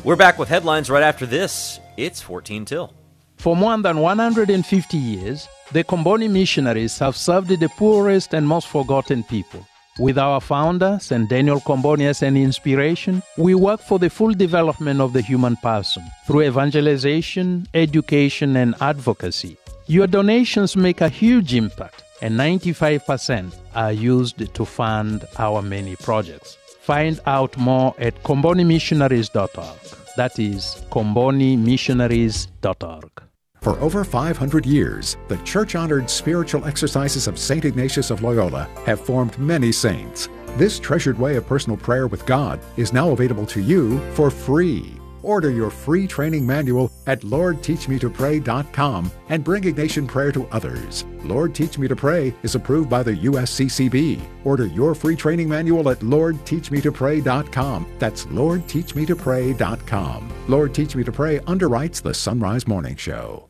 We're back with headlines right after this. It's 14 till.
For more than 150 years, the Comboni missionaries have served the poorest and most forgotten people. With our founder, St. Daniel Comboni as an inspiration, we work for the full development of the human person through evangelization, education, and advocacy. Your donations make a huge impact, and 95% are used to fund our many projects. Find out more at combonimissionaries.org. That is combonimissionaries.org.
For over 500 years, the church honored spiritual exercises of St. Ignatius of Loyola have formed many saints. This treasured way of personal prayer with God is now available to you for free. Order your free training manual at LordTeachMeToPray.com and bring Ignatian prayer to others. Lord Teach Me to Pray is approved by the USCCB. Order your free training manual at LordTeachMeToPray.com. That's LordTeachMeToPray.com. Lord Teach Me to Pray underwrites the Sunrise Morning Show.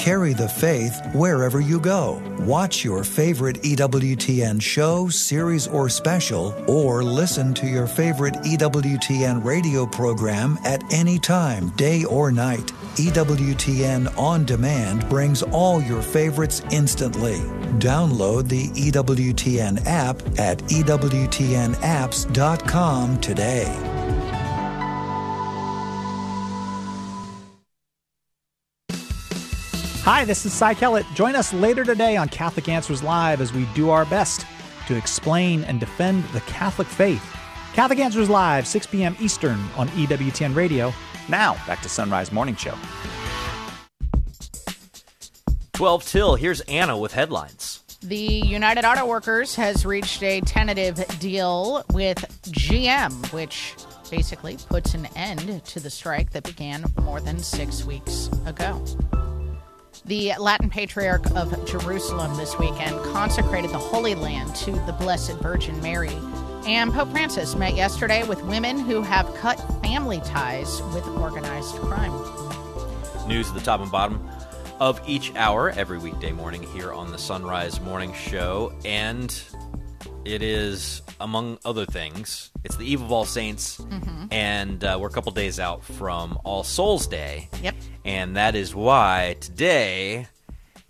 Carry the faith wherever you go. Watch your favorite EWTN show, series, or special, or listen to your favorite EWTN radio program at any time, day or night. EWTN On Demand brings all your favorites instantly. Download the EWTN app at EWTNapps.com today.
Hi, this is Cy Kellett. Join us later today on Catholic Answers Live as we do our best to explain and defend the Catholic faith. Catholic Answers Live, 6 p.m. Eastern on EWTN Radio. Now, back to Sunrise Morning Show.
12 till, here's Anna with headlines.
The United Auto Workers has reached a tentative deal with GM, which basically puts an end to the strike that began more than six weeks ago. The Latin Patriarch of Jerusalem this weekend consecrated the Holy Land to the Blessed Virgin Mary. And Pope Francis met yesterday with women who have cut family ties with organized crime.
News at the top and bottom of each hour every weekday morning here on the Sunrise Morning Show. And it is, among other things, it's the Eve of All Saints,
Mhm.
and uh, we're a couple days out from All Souls Day.
Yep.
And that is why today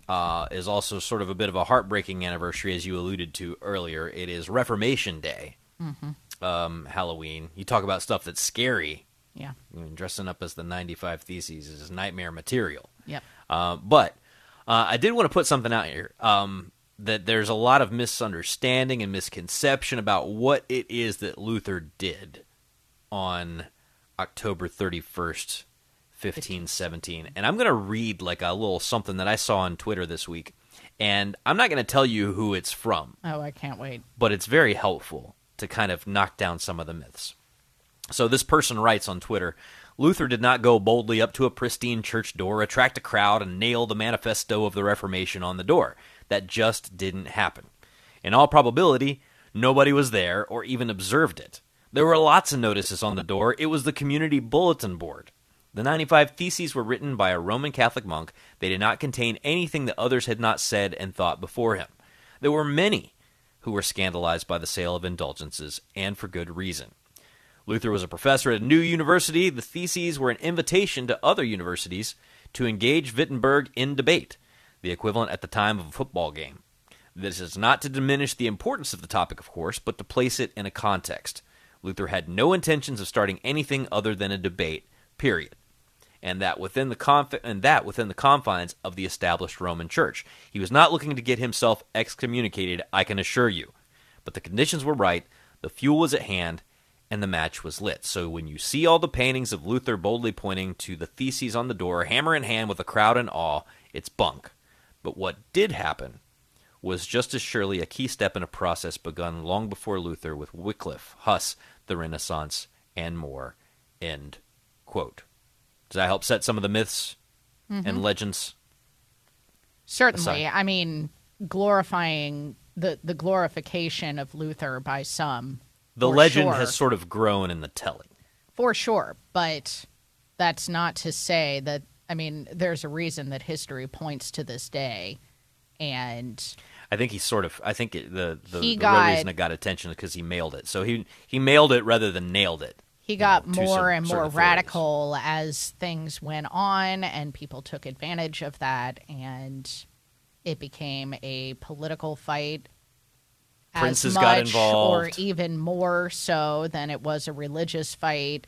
uh, is also sort of a bit of a heartbreaking anniversary, as you alluded to earlier. It is Reformation Day,
Mhm.
um, Halloween. You talk about stuff that's scary.
Yeah.
I mean, dressing up as the 95 Theses is nightmare material.
Yep.
Uh, but uh, I did want to put something out here um, that there's a lot of misunderstanding and misconception about what it is that Luther did on October 31st, 1517. And I'm going to read like a little something that I saw on Twitter this week. And I'm not going to tell you who it's from,
Oh, I can't wait.
but it's very helpful to kind of knock down some of the myths. So this person writes on Twitter Luther did not go boldly up to a pristine church door, attract a crowd, and nail the manifesto of the Reformation on the door. That just didn't happen. In all probability, nobody was there or even observed it. There were lots of notices on the door. It was the community bulletin board. The 95 Theses were written by a Roman Catholic monk. They did not contain anything that others had not said and thought before him. There were many who were scandalized by the sale of indulgences, and for good reason. Luther was a professor at a new university. The theses were an invitation to other universities to engage Wittenberg in debate, the equivalent at the time of a football game. This is not to diminish the importance of the topic, of course, but to place it in a context. Luther had no intentions of starting anything other than a debate, period. And that within the conf- and that within the confines of the established Roman Church. He was not looking to get himself excommunicated, I can assure you. But the conditions were right, the fuel was at hand, and the match was lit. So when you see all the paintings of Luther boldly pointing to the theses on the door, hammer in hand with a crowd in awe, it's bunk. But what did happen was just as surely a key step in a process begun long before Luther with Wycliffe, Huss, the Renaissance, and more. End quote. Does that help set some of the myths
Mhm.
and legends?
Certainly.
aside?
I mean, glorifying the, the glorification of Luther by some.
The legend
sure.
has sort of grown in the telling.
For sure. But that's not to say that, I mean, there's a reason that history points to this day. And
I think he sort of. I think it, the the, the
got-
real reason it got attention is because he mailed it. So he he mailed it rather than nailed it.
he got
to
more
some
and more radical as things went on, and people took advantage of that, and it became a political fight.
Princes
as
got involved.
or even more so than it was a religious fight,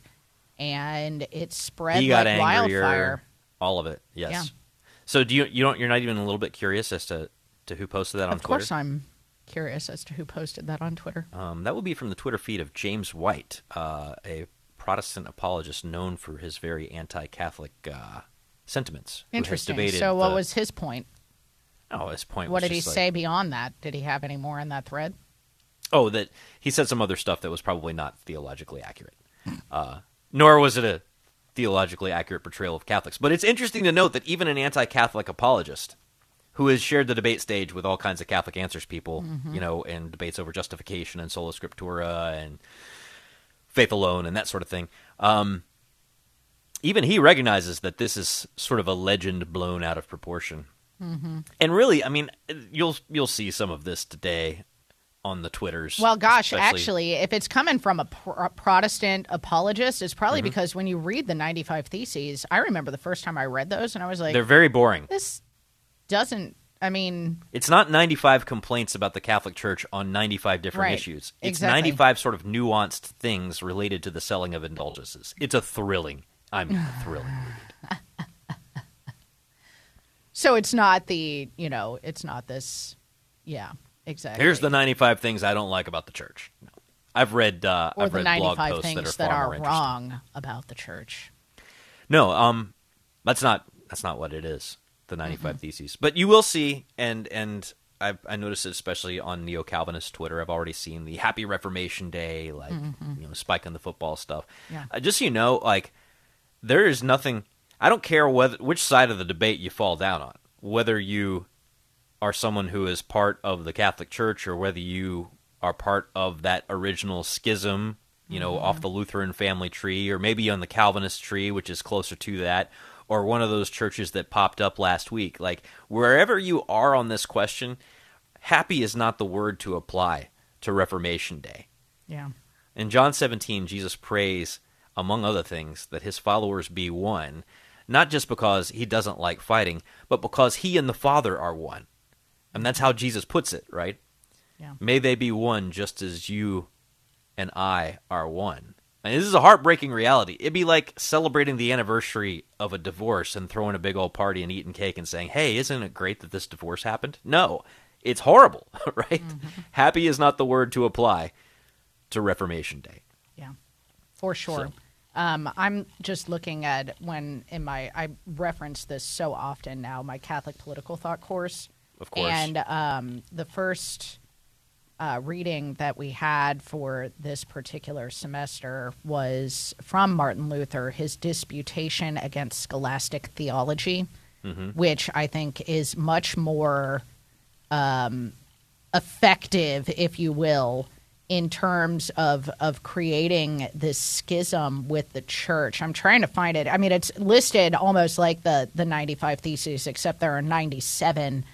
and it spread like
angrier.
wildfire.
All of it. Yes.
Yeah.
So do you you don't you're not even a little bit curious as to to who posted that on
Of course,
Twitter?
I'm curious as to who posted that on Twitter.
Um, that would be from the Twitter feed of James White, uh, a Protestant apologist known for his very anti-Catholic uh, sentiments.
Interesting. So, what
the-
was his point?
Oh, his point.
What did he
like-
say beyond that? Did he have any more in that thread?
Oh, that he said some other stuff that was probably not theologically accurate. Uh, nor was it a theologically accurate portrayal of Catholics. But it's interesting to note that even an anti-Catholic apologist, who has shared the debate stage with all kinds of Catholic answers people,
Mhm.
you know, and debates over justification and sola scriptura and faith alone and that sort of thing, um, even he recognizes that this is sort of a legend blown out of proportion.
Mm-hmm.
And really, I mean, you'll you'll see some of this today on the Twitters.
Well, gosh,
especially-
actually, if it's coming from a pro- Protestant apologist, it's probably
Mhm.
because when you read the 95 Theses, I remember the first time I read those and I was like,
they're very boring.
this doesn't, I mean,
It's not 95 complaints about the Catholic Church on 95 different
Right,
issues. It's
exactly.
95 sort of nuanced things related to the selling of indulgences. It's a thrilling, I mean, a thrilling. Read.
So it's not the, you know, it's not this, yeah, exactly.
Here's the 95 things I don't like about the church. I've read uh,
or
I've
the
read blog
95
posts
things
that are
that
far
are, wrong about the church.
No, um, that's not that's not what it is. The 95
Mm-hmm.
theses, but you will see, and and I I noticed it especially on neo Calvinist Twitter. I've already seen the Happy Reformation Day, like
Mhm.
you know, spike on the football stuff.
Yeah.
Uh, just so you know, like there is nothing. I don't care whether which side of the debate you fall down on, whether you are someone who is part of the Catholic Church or whether you are part of that original schism, you know, off mm-hmm. the Lutheran family tree, or maybe on the Calvinist tree, which is closer to that, or one of those churches that popped up last week. Like, wherever you are on this question, happy is not the word to apply to Reformation Day.
Yeah.
In John 17, Jesus prays, among other things, that his followers be one, not just because he doesn't like fighting, but because he and the Father are one. And that's how Jesus puts it, right?
Yeah.
May they be one just as you and I are one. And this is a heartbreaking reality. It'd be like celebrating the anniversary of a divorce and throwing a big old party and eating cake and saying, hey, isn't it great that this divorce happened? No, it's horrible, right? Happy is not the word to apply to Reformation Day.
Yeah, for sure. Um, I'm just looking at when in my I reference this so often now my Catholic political thought course.
Of course.
And um, the first uh, reading that we had for this particular semester was from Martin Luther, his disputation against scholastic theology,
Mhm.
which I think is much more um, effective, if you will, in terms of of creating this schism with the church. I'm trying to find it. I mean, it's listed almost like the the 95 theses, except there are 97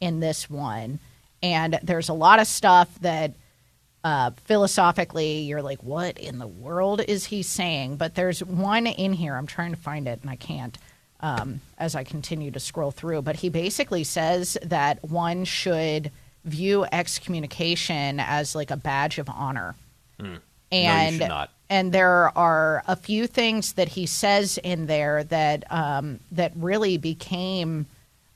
in this one, and there's a lot of stuff that. Uh, philosophically, you're like, what in the world is he saying? But there's one in here. I'm trying to find it and I can't um, as I continue to scroll through. But he basically says that one should view excommunication as like a badge of honor.
Hmm.
And
no, you should not.
and there are a few things that he says in there that um, that really became,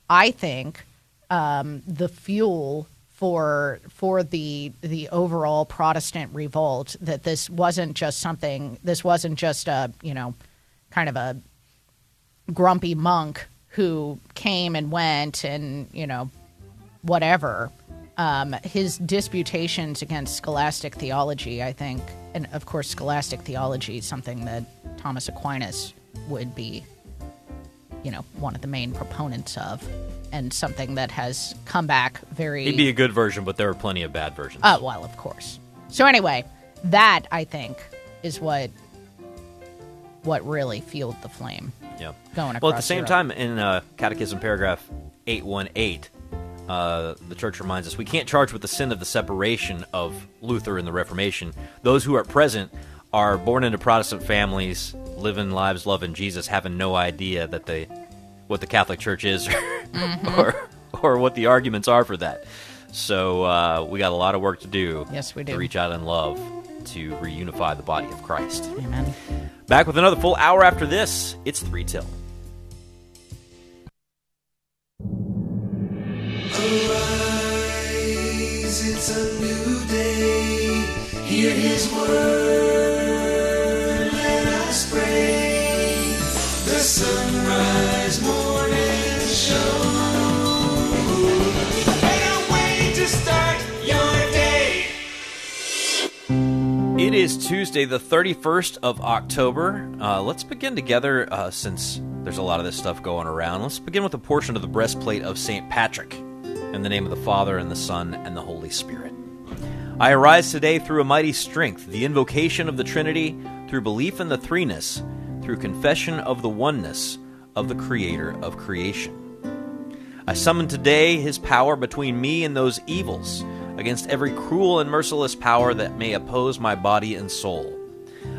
I think, um, the fuel for for the the overall Protestant revolt. That this wasn't just something. This wasn't just a you know, kind of a grumpy monk who came and went and you know whatever um, his disputations against scholastic theology i think and of course scholastic theology is something that thomas aquinas would be you know one of the main proponents of and something that has come back very
He'd be a good version, but there are plenty of bad versions.
Oh, well, of course. So anyway, that I think is what what really fueled the flame.
Yeah.
Going
Well, at the same
Europe.
time, in uh, Catechism paragraph 818, uh, the church reminds us we can't charge with the sin of the separation of Luther and the Reformation. Those who are present are born into Protestant families, living lives loving Jesus, having no idea that they what the Catholic Church is or or what the arguments are for that. So uh, we got a lot of work to do.
Yes, we do.
To reach out in love to reunify the body of Christ.
Amen.
Back with another full hour after this. It's three till.
Arise, it's a new day. Hear his word, sunrise morning show.
It is Tuesday, the 31st of October. Uh, let's begin together uh, since there's a lot of this stuff going around. Let's begin with a portion of the breastplate of St. Patrick. In the name of the Father, and the Son, and the Holy Spirit. I arise today through a mighty strength, the invocation of the Trinity, through belief in the threeness, through confession of the oneness of the Creator of creation. I summon today his power between me and those evils, against every cruel and merciless power that may oppose my body and soul,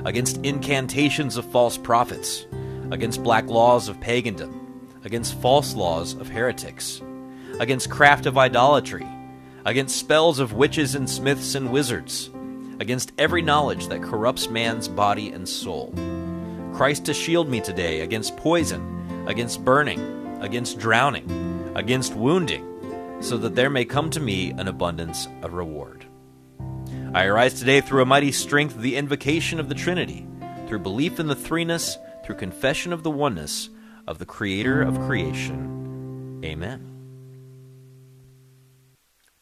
against incantations of false prophets, against black laws of pagandom, against false laws of heretics, against craft of idolatry, against spells of witches and smiths and wizards, against every knowledge that corrupts man's body and soul. Christ to shield me today against poison, against burning, against drowning, against wounding, so that there may come to me an abundance of reward. I arise today through a mighty strength of the invocation of the Trinity, through belief in the threeness, through confession of the oneness of the Creator of creation. Amen.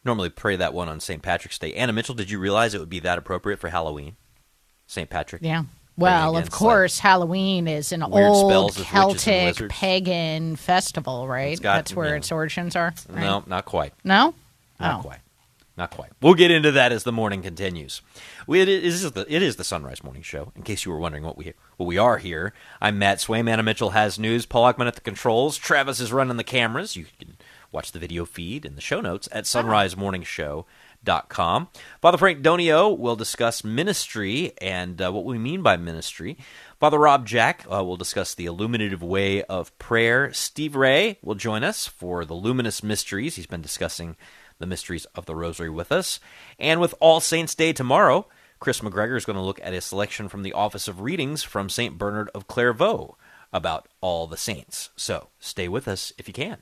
Normally pray that one on St. Patrick's Day. Anna Mitchell, did you realize it would be that appropriate for Halloween? St. Patrick?
Yeah. Well, of course, Halloween is an old
spells with witches and
Celtic pagan festival, right?
got-
That's where
yeah.
its origins are. right?
No, not quite.
No?
Not
oh.
quite. Not quite. We'll get into that as the morning continues. We, it, is the, it is the Sunrise Morning Show. In case you were wondering what we what we are here, I'm Matt Swaim. Anna Mitchell has news. Paul Ekman at the controls. Travis is running the cameras. You can watch the video feed in the show notes at sunrisemorningshow.com. Father Frank Donio will discuss ministry and uh, what we mean by ministry. Father Rob Jack uh, will discuss the illuminative way of prayer. Steve Ray will join us for the luminous mysteries. He's been discussing the mysteries of the Rosary with us. And with All Saints Day tomorrow, Kris McGregor is going to look at a selection from the Office of Readings from St. Bernard of Clairvaux about all the saints. So stay with us if you can.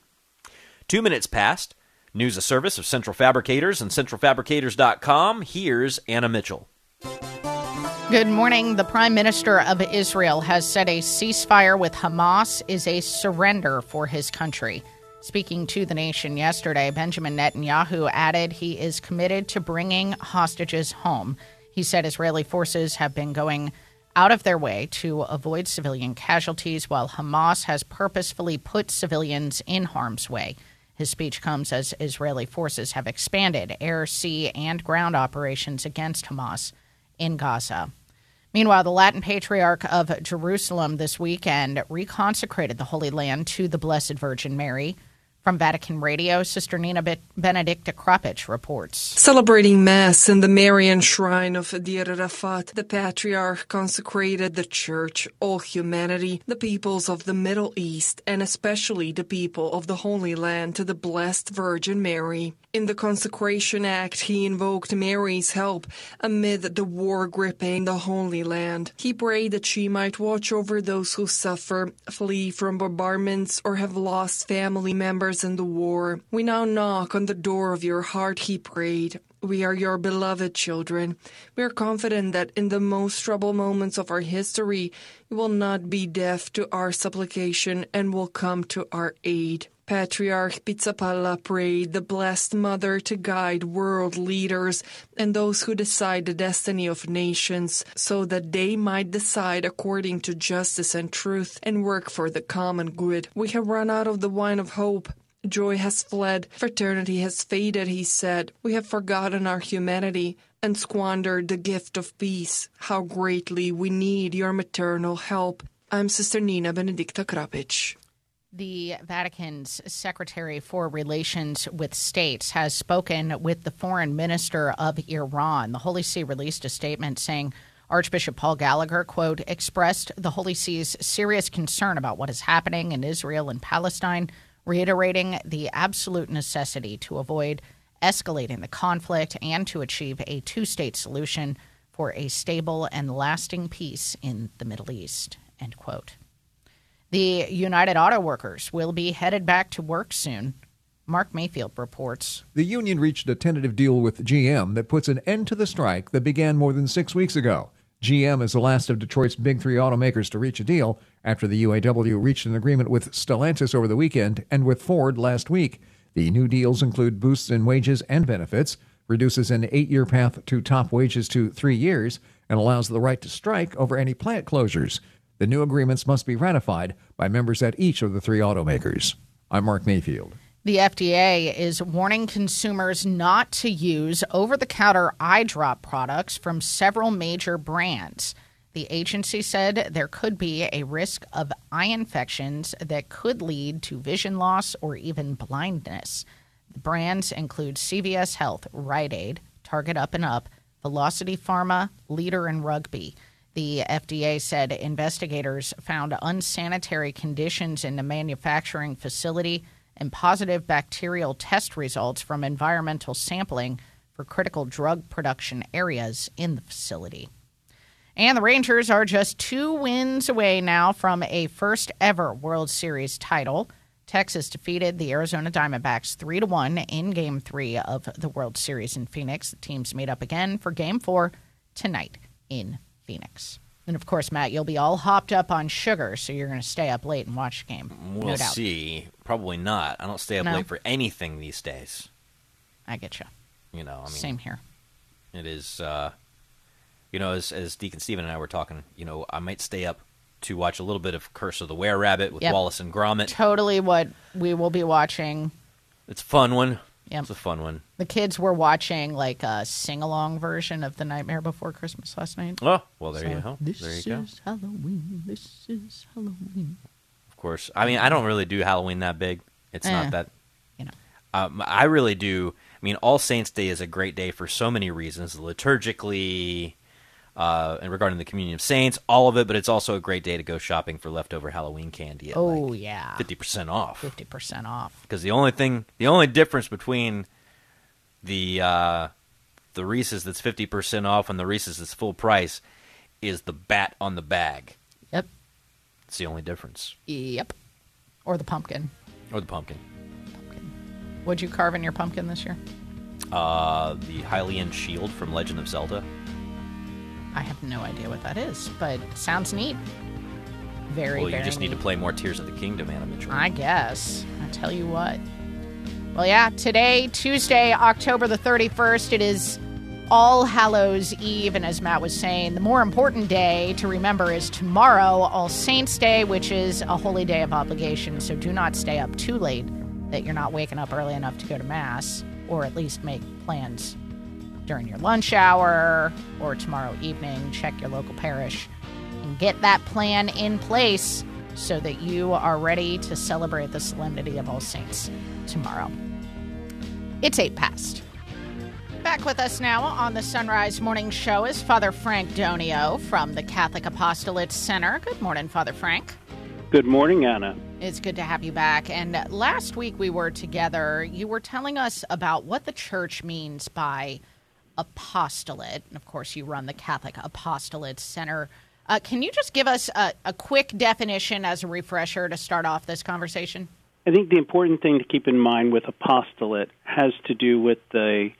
Two minutes past. News a service of Central Fabricators and centralfabricators.com. Here's Anna Mitchell.
Good morning. The Prime Minister of Israel has said a ceasefire with Hamas is a surrender for his country. Speaking to the nation yesterday, Benjamin Netanyahu added he is committed to bringing hostages home. He said Israeli forces have been going out of their way to avoid civilian casualties, while Hamas has purposefully put civilians in harm's way. His speech comes as Israeli forces have expanded air, sea, and ground operations against Hamas in Gaza. Meanwhile, the Latin Patriarch of Jerusalem this weekend reconsecrated the Holy Land to the Blessed Virgin Mary. From Vatican Radio, Sister Nina Benedicta Kropich reports.
Celebrating Mass in the Marian Shrine of Deir Rafat, the Patriarch consecrated the Church, all humanity, the peoples of the Middle East, and especially the people of the Holy Land to the Blessed Virgin Mary. In the consecration act, he invoked Mary's help amid the war gripping the Holy Land. He prayed that she might watch over those who suffer, flee from bombardments, or have lost family members in the war. We now knock on the door of your heart, he prayed. We are your beloved children. We are confident that in the most troubled moments of our history, you will not be deaf to our supplication and will come to our aid. Patriarch Pizzaballa prayed the Blessed Mother to guide world leaders and those who decide the destiny of nations so that they might decide according to justice and truth and work for the common good. We have run out of the wine of hope. Joy has fled, fraternity has faded, he said. We have forgotten our humanity and squandered the gift of peace. How greatly we need your maternal help. I'm Sister Nina Benedicta Krapich.
The Vatican's Secretary for Relations with States has spoken with the foreign minister of Iran. The Holy See released a statement saying Archbishop Paul Gallagher, quote, expressed the Holy See's serious concern about what is happening in Israel and Palestine, reiterating the absolute necessity to avoid escalating the conflict and to achieve a two state solution for a stable and lasting peace in the Middle East, end quote. The United Auto Workers will be headed back to work soon. Mark Mayfield reports.
The union reached a tentative deal with GM that puts an end to the strike that began more than six weeks ago. GM is the last of Detroit's big three automakers to reach a deal after the UAW reached an agreement with Stellantis over the weekend and with Ford last week. The new deals include boosts in wages and benefits, reduces an eight year path to top wages to three years, and allows the right to strike over any plant closures. The new agreements must be ratified by members at each of the three automakers. I'm Mark Mayfield.
The FDA is warning consumers not to use over the counter eye drop products from several major brands. The agency said there could be a risk of eye infections that could lead to vision loss or even blindness. The brands include CVS Health, Rite Aid, Target Up and Up, Velocity Pharma, Leader, and Rugby. The FDA said investigators found unsanitary conditions in the manufacturing facility and positive bacterial test results from environmental sampling for critical drug production areas in the facility. And the Rangers are just two wins away now from a first ever World Series title. Texas defeated the Arizona Diamondbacks 3 to 1 in game 3 of the World Series in Phoenix. The teams meet up again for game 4 tonight in Phoenix. And of course, Matt, you'll be all hopped up on sugar, so you're going to stay up late and watch the game.
We'll
no
see. Probably not. I don't stay up
No.
late for anything these days.
I get you.
You know, I mean,
Same here.
It is, uh, you know, as, as Deacon Steven and I were talking, you know, I might stay up to watch a little bit of Curse of the Were Rabbit with
Yep.
Wallace and Gromit.
Totally what we will be watching.
It's a fun one.
Yep.
It's a fun one.
The kids were watching like a sing along version of The Nightmare Before Christmas last night.
Oh, well, there
So,
you go.
This
There you go.
is Halloween. This is Halloween.
Of course. I mean, I don't really do Halloween that big. It's
Eh,
not that.
you know.
Um, I really do. I mean, All Saints Day is a great day for so many reasons. Liturgically, uh, and regarding the communion of saints, all of it. But it's also a great day to go shopping for leftover Halloween candy. At
Oh,
like
yeah.
fifty percent off.
Fifty percent off.
Because the only thing, the only difference between the uh, the Reese's that's fifty percent off and the Reese's that's full price is the bat on the bag.
Yep.
It's the only difference.
Yep. Or the pumpkin.
Or the pumpkin. pumpkin.
What'd you carve in your pumpkin this year?
Uh, the Hylian shield from Legend of Zelda.
I have no idea what that is, but sounds neat. Very,
well, you
very
just need to play more Tears of the Kingdom, Mitchell.
I guess. I tell you what. Well, yeah, today, Tuesday, October the 31st, it is All Hallows Eve. And as Matt was saying, the more important day to remember is tomorrow, All Saints' Day, which is a holy day of obligation. So do not stay up too late that you're not waking up early enough to go to Mass, or at least make plans during your lunch hour or tomorrow evening. Check your local parish and get that plan in place so that you are ready to celebrate the solemnity of All Saints tomorrow. It's 8 past. Back with us now on the Sunrise Morning Show is Father Frank Donio from the Catholic Apostolate Center. Good morning, Father Frank.
Good morning, Anna.
It's good to have you back. And last week we were together. You were telling us about what the church means by apostolate. And of course, you run the Catholic Apostolate Center. Uh, can you just give us a, a quick definition as a refresher to start off this conversation?
I think the important thing to keep in mind with apostolate has to do with the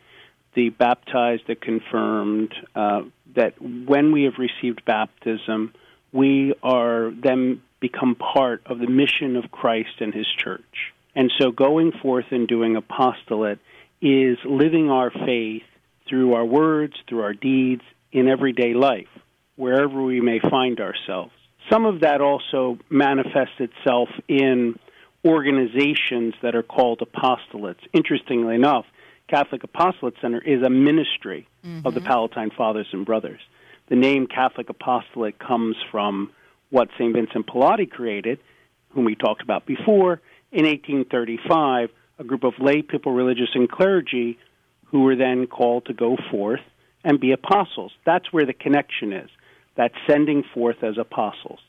the baptized, the confirmed, uh, that when we have received baptism, we are then become part of the mission of Christ and His church. And so, going forth and doing apostolate is living our faith through our words, through our deeds, in everyday life, wherever we may find ourselves. Some of that also manifests itself in organizations that are called apostolates. Interestingly enough, Catholic Apostolate Center is a ministry of the mm-hmm. Pallottine Fathers and Brothers. The name Catholic Apostolate comes from what St. Vincent Pallotti created, whom we talked about before, in 1835, a group of lay people, religious, and clergy who were then called to go forth and be apostles. That's where the connection is, that sending forth as apostles.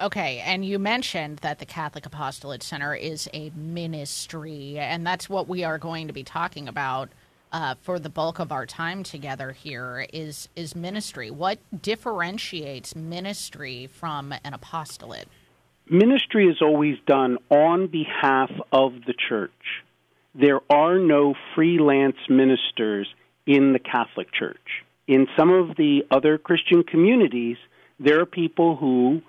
Okay, and you mentioned that the Catholic Apostolate Center is a ministry, and that's what we are going to be talking about uh, for the bulk of our time together here. Is is ministry? What differentiates ministry from an apostolate?
Ministry is always done on behalf of the church. There are no freelance ministers in the Catholic Church. In some of the other Christian communities, there are people who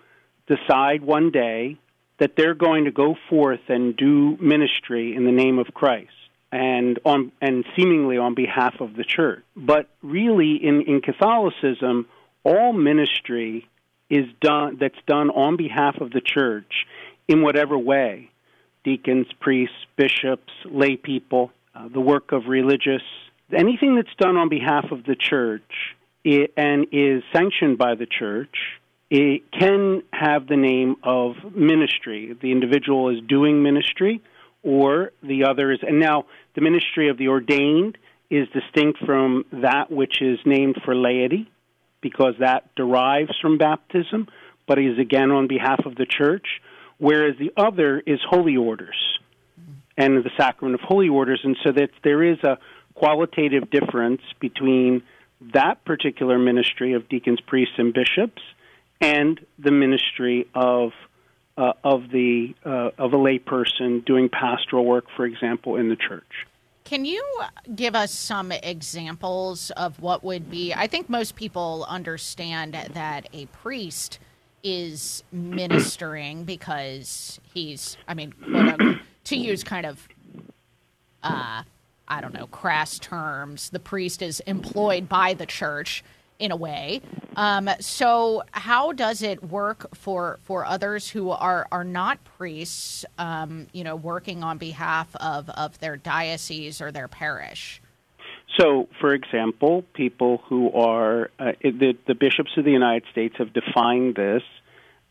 decide one day that they're going to go forth and do ministry in the name of Christ and on and seemingly on behalf of the church. But really in, in Catholicism, all ministry is done that's done on behalf of the church in whatever way. Deacons, priests, bishops, lay people, uh, the work of religious, anything that's done on behalf of the church i and is sanctioned by the church it can have the name of ministry. The individual is doing ministry, or the other is. And now, the ministry of the ordained is distinct from that which is named for laity, because that derives from baptism, but is again on behalf of the church, whereas the other is holy orders and the sacrament of holy orders. And so that there is a qualitative difference between that particular ministry of deacons, priests, and bishops and the ministry of uh, of the uh, of a layperson doing pastoral work, for example, in the church.
Can you give us some examples of what would be? I think most people understand that a priest is ministering because he's, I mean, quote unquote, to use kind of, uh, I don't know, crass terms, the priest is employed by the church in a way. Um, so, how does it work for for others who are are not priests? Um, you know, working on behalf of of their diocese or their parish.
So, for example, people who are uh, the the bishops of the United States have defined this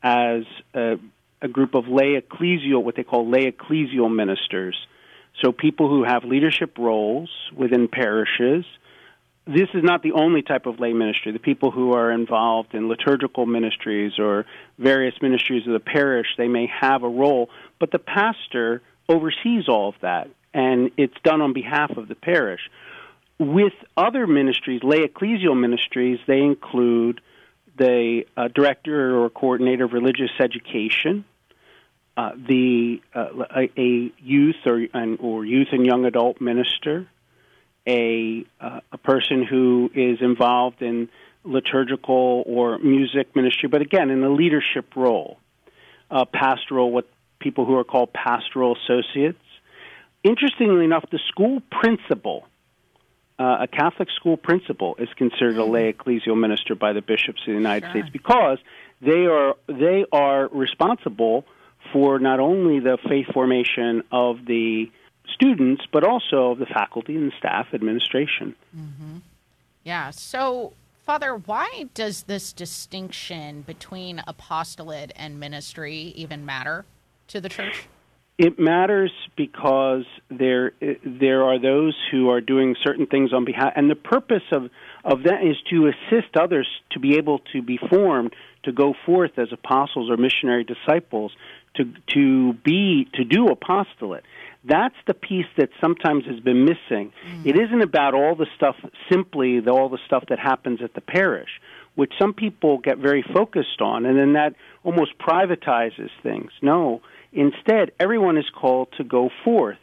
as a, a group of lay ecclesial, what they call lay ecclesial ministers. So, people who have leadership roles within parishes this is not the only type of lay ministry. The people who are involved in liturgical ministries or various ministries of the parish, they may have a role, but the pastor oversees all of that, and it's done on behalf of the parish. With other ministries, lay ecclesial ministries, they include the uh, director or coordinator of religious education, uh, the uh, a, a, youth or, or youth and young adult minister, a uh, a person who is involved in liturgical or music ministry, but again in a leadership role, pastoral, what people who are called pastoral associates. Interestingly enough, the school principal, uh, a Catholic school principal, is considered a lay ecclesial minister by the bishops of the United
Sure.
States because they are they are responsible for not only the faith formation of the students, but also of the faculty and the staff administration.
Yeah. So, Father, why does this distinction between apostolate and ministry even matter to the church?
It matters because there there are those who are doing certain things on behalf, and the purpose of of that is to assist others to be able to be formed to go forth as apostles or missionary disciples to to be to do apostolate. That's the piece that sometimes has been missing. Mm. It isn't about all the stuff simply the, all the stuff that happens at the parish, which some people get very focused on, and then that almost privatizes things. No, instead, everyone is called to go forth.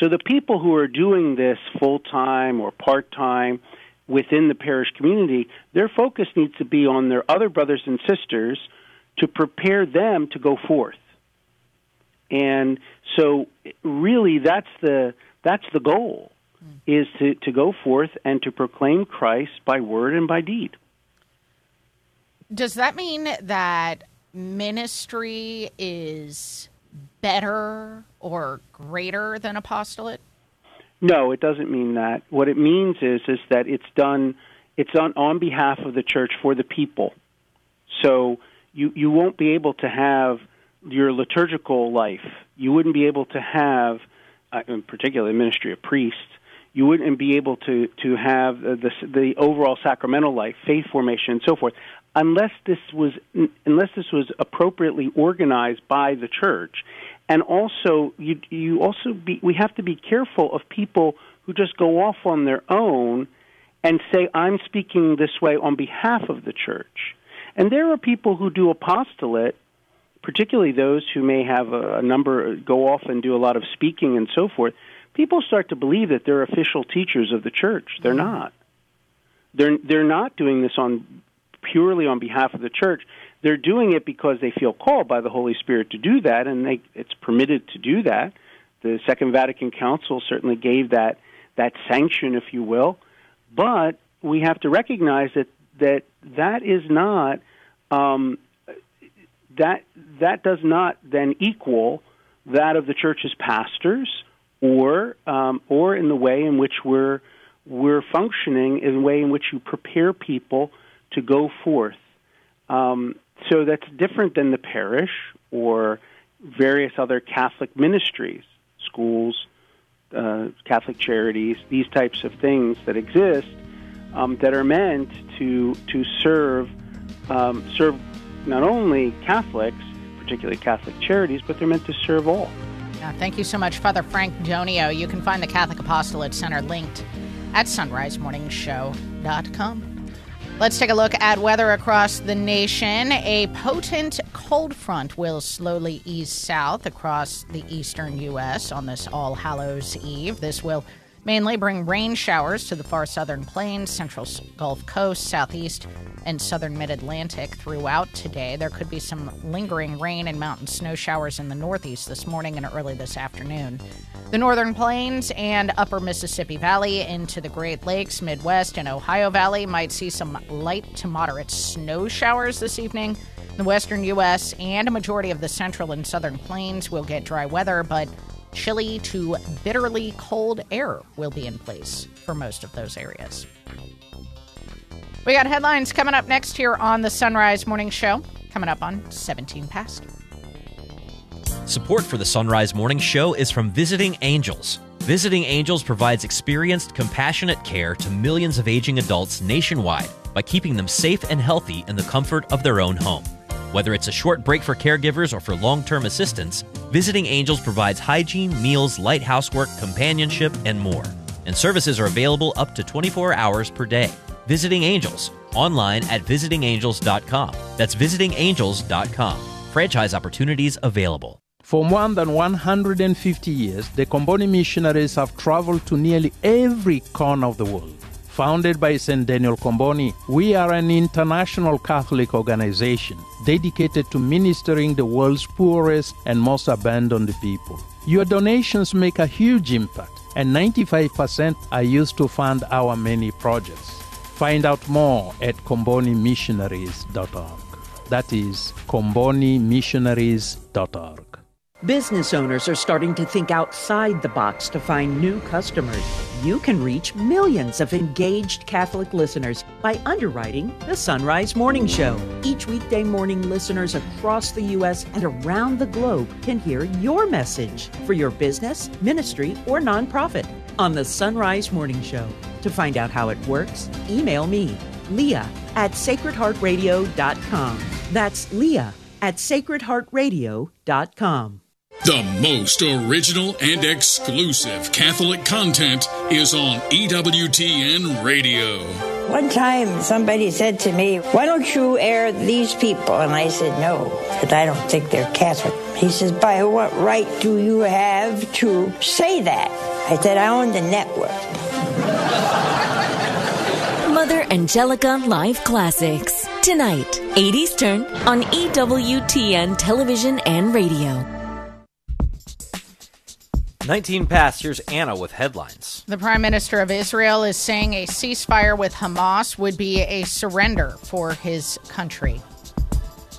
So the people who are doing this full time or part time within the parish community, their focus needs to be on their other brothers and sisters to prepare them to go forth. And so really that's the that's the goal hmm. is to, to go forth and to proclaim Christ by word and by deed.
Does that mean that ministry is better or greater than apostolate?
No, it doesn't mean that. What it means is is that it's done it's on on behalf of the church for the people. So you you won't be able to have your liturgical life. You wouldn't be able to have, uh, in particular, the ministry of priests. You wouldn't be able to to have the the overall sacramental life, faith formation, and so forth, unless this was unless this was appropriately organized by the church. And also, you you also be we have to be careful of people who just go off on their own and say, "I'm speaking this way on behalf of the church." And there are people who do apostolate particularly those who may have a, a number go off and do a lot of speaking and so forth, people start to believe that they're official teachers of the church. They're mm-hmm. not. They're they're not doing this on purely on behalf of the church. They're doing it because they feel called by the Holy Spirit to do that, and they, it's permitted to do that. The Second Vatican Council certainly gave that that sanction, if you will. But we have to recognize that that that is not um, that that does not then equal that of the church's pastors or um, or in the way in which we're we're functioning in the way in which you prepare people to go forth. Um, so that's different than the parish or various other Catholic ministries, schools, uh, Catholic charities, these types of things that exist um, that are meant to to serve um, serve not only Catholics, particularly Catholic charities, but they're meant to serve all.
Thank you so much, Father Frank Donio. You can find the Catholic Apostolate Center linked at sunrisemorningshow.com. Let's take a look at weather across the nation. A potent cold front will slowly ease south across the eastern U.S. on this All Hallows Eve. This will mainly bring rain showers to the far southern plains, central Gulf Coast, southeast, and southern mid Atlantic throughout today. There could be some lingering rain and mountain snow showers in the northeast this morning and early this afternoon. The northern plains and upper Mississippi Valley into the Great Lakes, Midwest, and Ohio Valley might see some light to moderate snow showers this evening. The western U.S. and a majority of the central and southern plains will get dry weather, but chilly to bitterly cold air will be in place for most of those areas. We got headlines coming up next here on the Sunrise Morning Show, coming up on 17 past.
Support for the Sunrise Morning Show is from Visiting Angels. Visiting Angels provides experienced, compassionate care to millions of aging adults nationwide by keeping them safe and healthy in the comfort of their own home. Whether it's a short break for caregivers or for long term assistance, Visiting Angels provides hygiene, meals, light housework, companionship, and more. And services are available up to 24 hours per day. Visiting Angels, online at visitingangels.com. That's visitingangels.com. Franchise opportunities available.
For more than 150 years, the Comboni missionaries have traveled to nearly every corner of the world. Founded by St. Daniel Comboni, we are an international Catholic organization dedicated to ministering the world's poorest and most abandoned people. Your donations make a huge impact, and 95% are used to fund our many projects. Find out more at combonimissionaries.org. That is combonimissionaries.org.
Business owners are starting to think outside the box to find new customers. You can reach millions of engaged Catholic listeners by underwriting the Sunrise Morning Show. Each weekday morning, listeners across the U.S. and around the globe can hear your message for your business, ministry, or nonprofit on the Sunrise Morning Show. To find out how it works, email me, Leah at sacredheartradio.com. That's Leah at sacredheartradio.com.
The most original and exclusive Catholic content is on EWTN Radio.
One time somebody said to me, Why don't you air these people? And I said, No, because I don't think they're Catholic. He says, By what right do you have to say that? I said, I own the network.
Mother Angelica Live Classics. Tonight, 8 Eastern on EWTN Television and Radio.
19 past, here's Anna with headlines.
The Prime Minister of Israel is saying a ceasefire with Hamas would be a surrender for his country.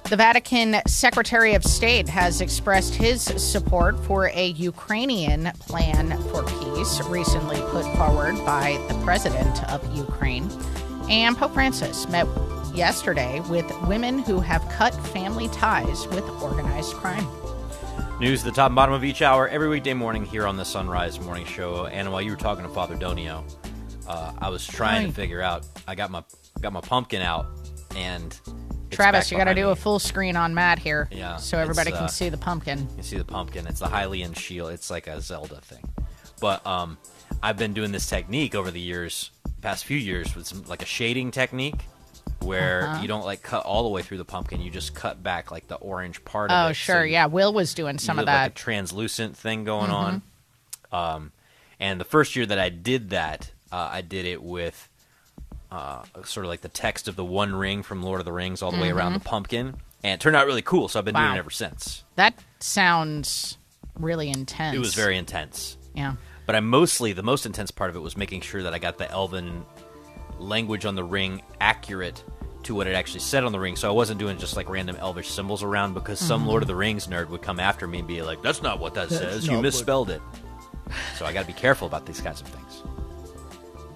The Vatican Secretary of State has expressed his support for a Ukrainian plan for peace, recently put forward by the president of Ukraine. And Pope Francis met yesterday with women who have cut family ties with organized crime.
News at the top and bottom of each hour every weekday morning here on the Sunrise Morning Show. And while you were talking to Father Donio, uh, I was trying
Hi.
to figure out. I got my got my pumpkin out, and
Travis, you got to do
me.
a full screen on Matt here,
Yeah,
so everybody
it's,
can
uh,
see the pumpkin.
You can see the pumpkin. It's the Hylian shield. It's like a Zelda thing. But um, I've been doing this technique over the years, past few years, with some like a shading technique, where
Uh-huh.
you don't like cut all the way through the pumpkin. You just cut back like the orange part of it.
Oh,
so
sure,
you-
yeah. Will was doing some of that.
like a translucent thing going
Mhm.
on. Um, and the first year that I did that, uh, I did it with uh, sort of like the text of the One Ring from Lord of the Rings all the way around the
Mhm.
pumpkin, and it turned out really cool. So I've been doing it ever since.
That sounds really intense.
It was very intense.
Yeah.
But I mostly the most intense part of it was making sure that I got the elven language on the ring accurate to what it actually said on the ring. So I wasn't doing just like random elvish symbols around because some
Mhm.
Lord of the Rings nerd would come after me and be like, "That's not what that
That's
says.
not
You
what-"
misspelled it." So I got to be careful about these kinds of things.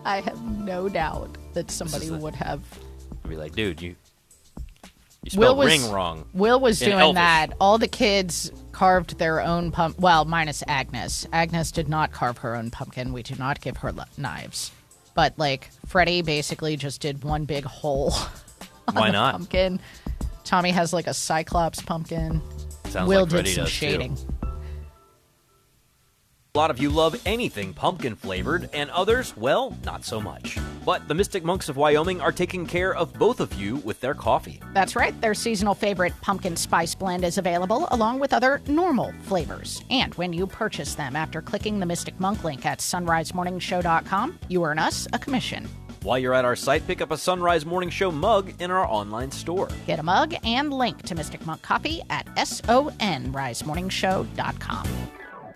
I have no doubt that somebody
the-
would have.
I'd be like, "Dude, you you
Will
spelled
was
ring wrong."
Will was doing
Elvish."
that. All the kids carved their own pump. Well, minus Agnes. Agnes did not carve her own pumpkin. We do not give her li- knives. But like Freddie basically just did one big hole.
Why not?
Pumpkin. Tommy has like a cyclops pumpkin.
Sounds
Will
like
did
Freddie
some
does, too.
shading.
A lot of you love anything pumpkin flavored, and others, well, not so much. But the Mystic Monks of Wyoming are taking care of both of you with their coffee.
That's right. Their seasonal favorite pumpkin spice blend is available along with other normal flavors. And when you purchase them after clicking the Mystic Monk link at sunrisemorningshow.com, you earn us a commission.
While you're at our site, pick up a Sunrise Morning Show mug in our online store.
Get a mug and link to Mystic Monk Coffee at sonrisemorningshow.com.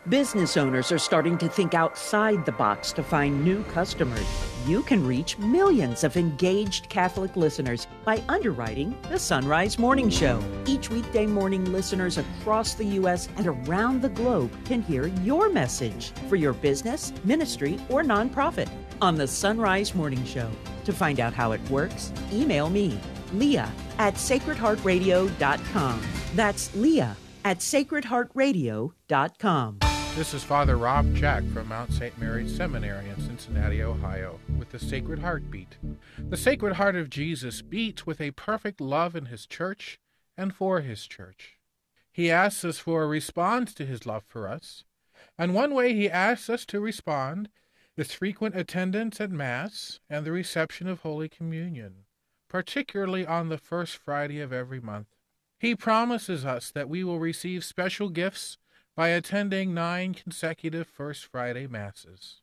Business owners are starting to think outside the box to find new customers. You can reach millions of engaged Catholic listeners by underwriting the Sunrise Morning Show. Each weekday morning, listeners across the U.S. and around the globe can hear your message for your business, ministry, or nonprofit on the Sunrise Morning Show. To find out how it works, email me, Leah at sacredheartradio.com. That's Leah at sacredheartradio.com.
This is Father Rob Jack from Mount St. Mary's Seminary in Cincinnati, Ohio, with the Sacred Heart Beat. The Sacred Heart of Jesus beats with a perfect love in his church and for his church. He asks us for a response to his love for us, and one way he asks us to respond is frequent attendance at Mass and the reception of Holy Communion, particularly on the first Friday of every month. He promises us that we will receive special gifts by attending nine consecutive First Friday Masses.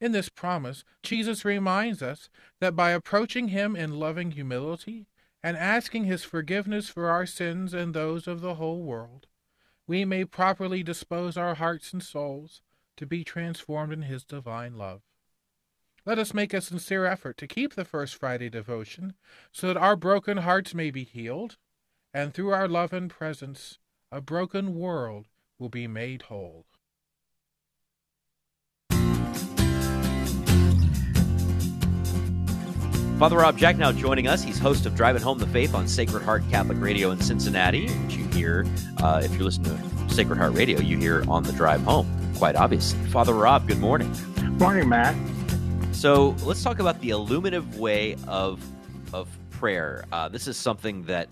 In this promise, Jesus reminds us that by approaching Him in loving humility and asking His forgiveness for our sins and those of the whole world, we may properly dispose our hearts and souls to be transformed in His divine love. Let us make a sincere effort to keep the First Friday devotion so that our broken hearts may be healed, and through our love and presence, a broken world will be made whole.
Father Rob Jack now joining us. He's host of Driving Home the Faith on Sacred Heart Catholic Radio in Cincinnati, which you hear, uh, if you listen to Sacred Heart Radio, you hear on the drive home, quite obviously. Father Rob, good morning.
Morning, Matt.
So let's talk about the illuminative way of, of prayer. Uh, this is something that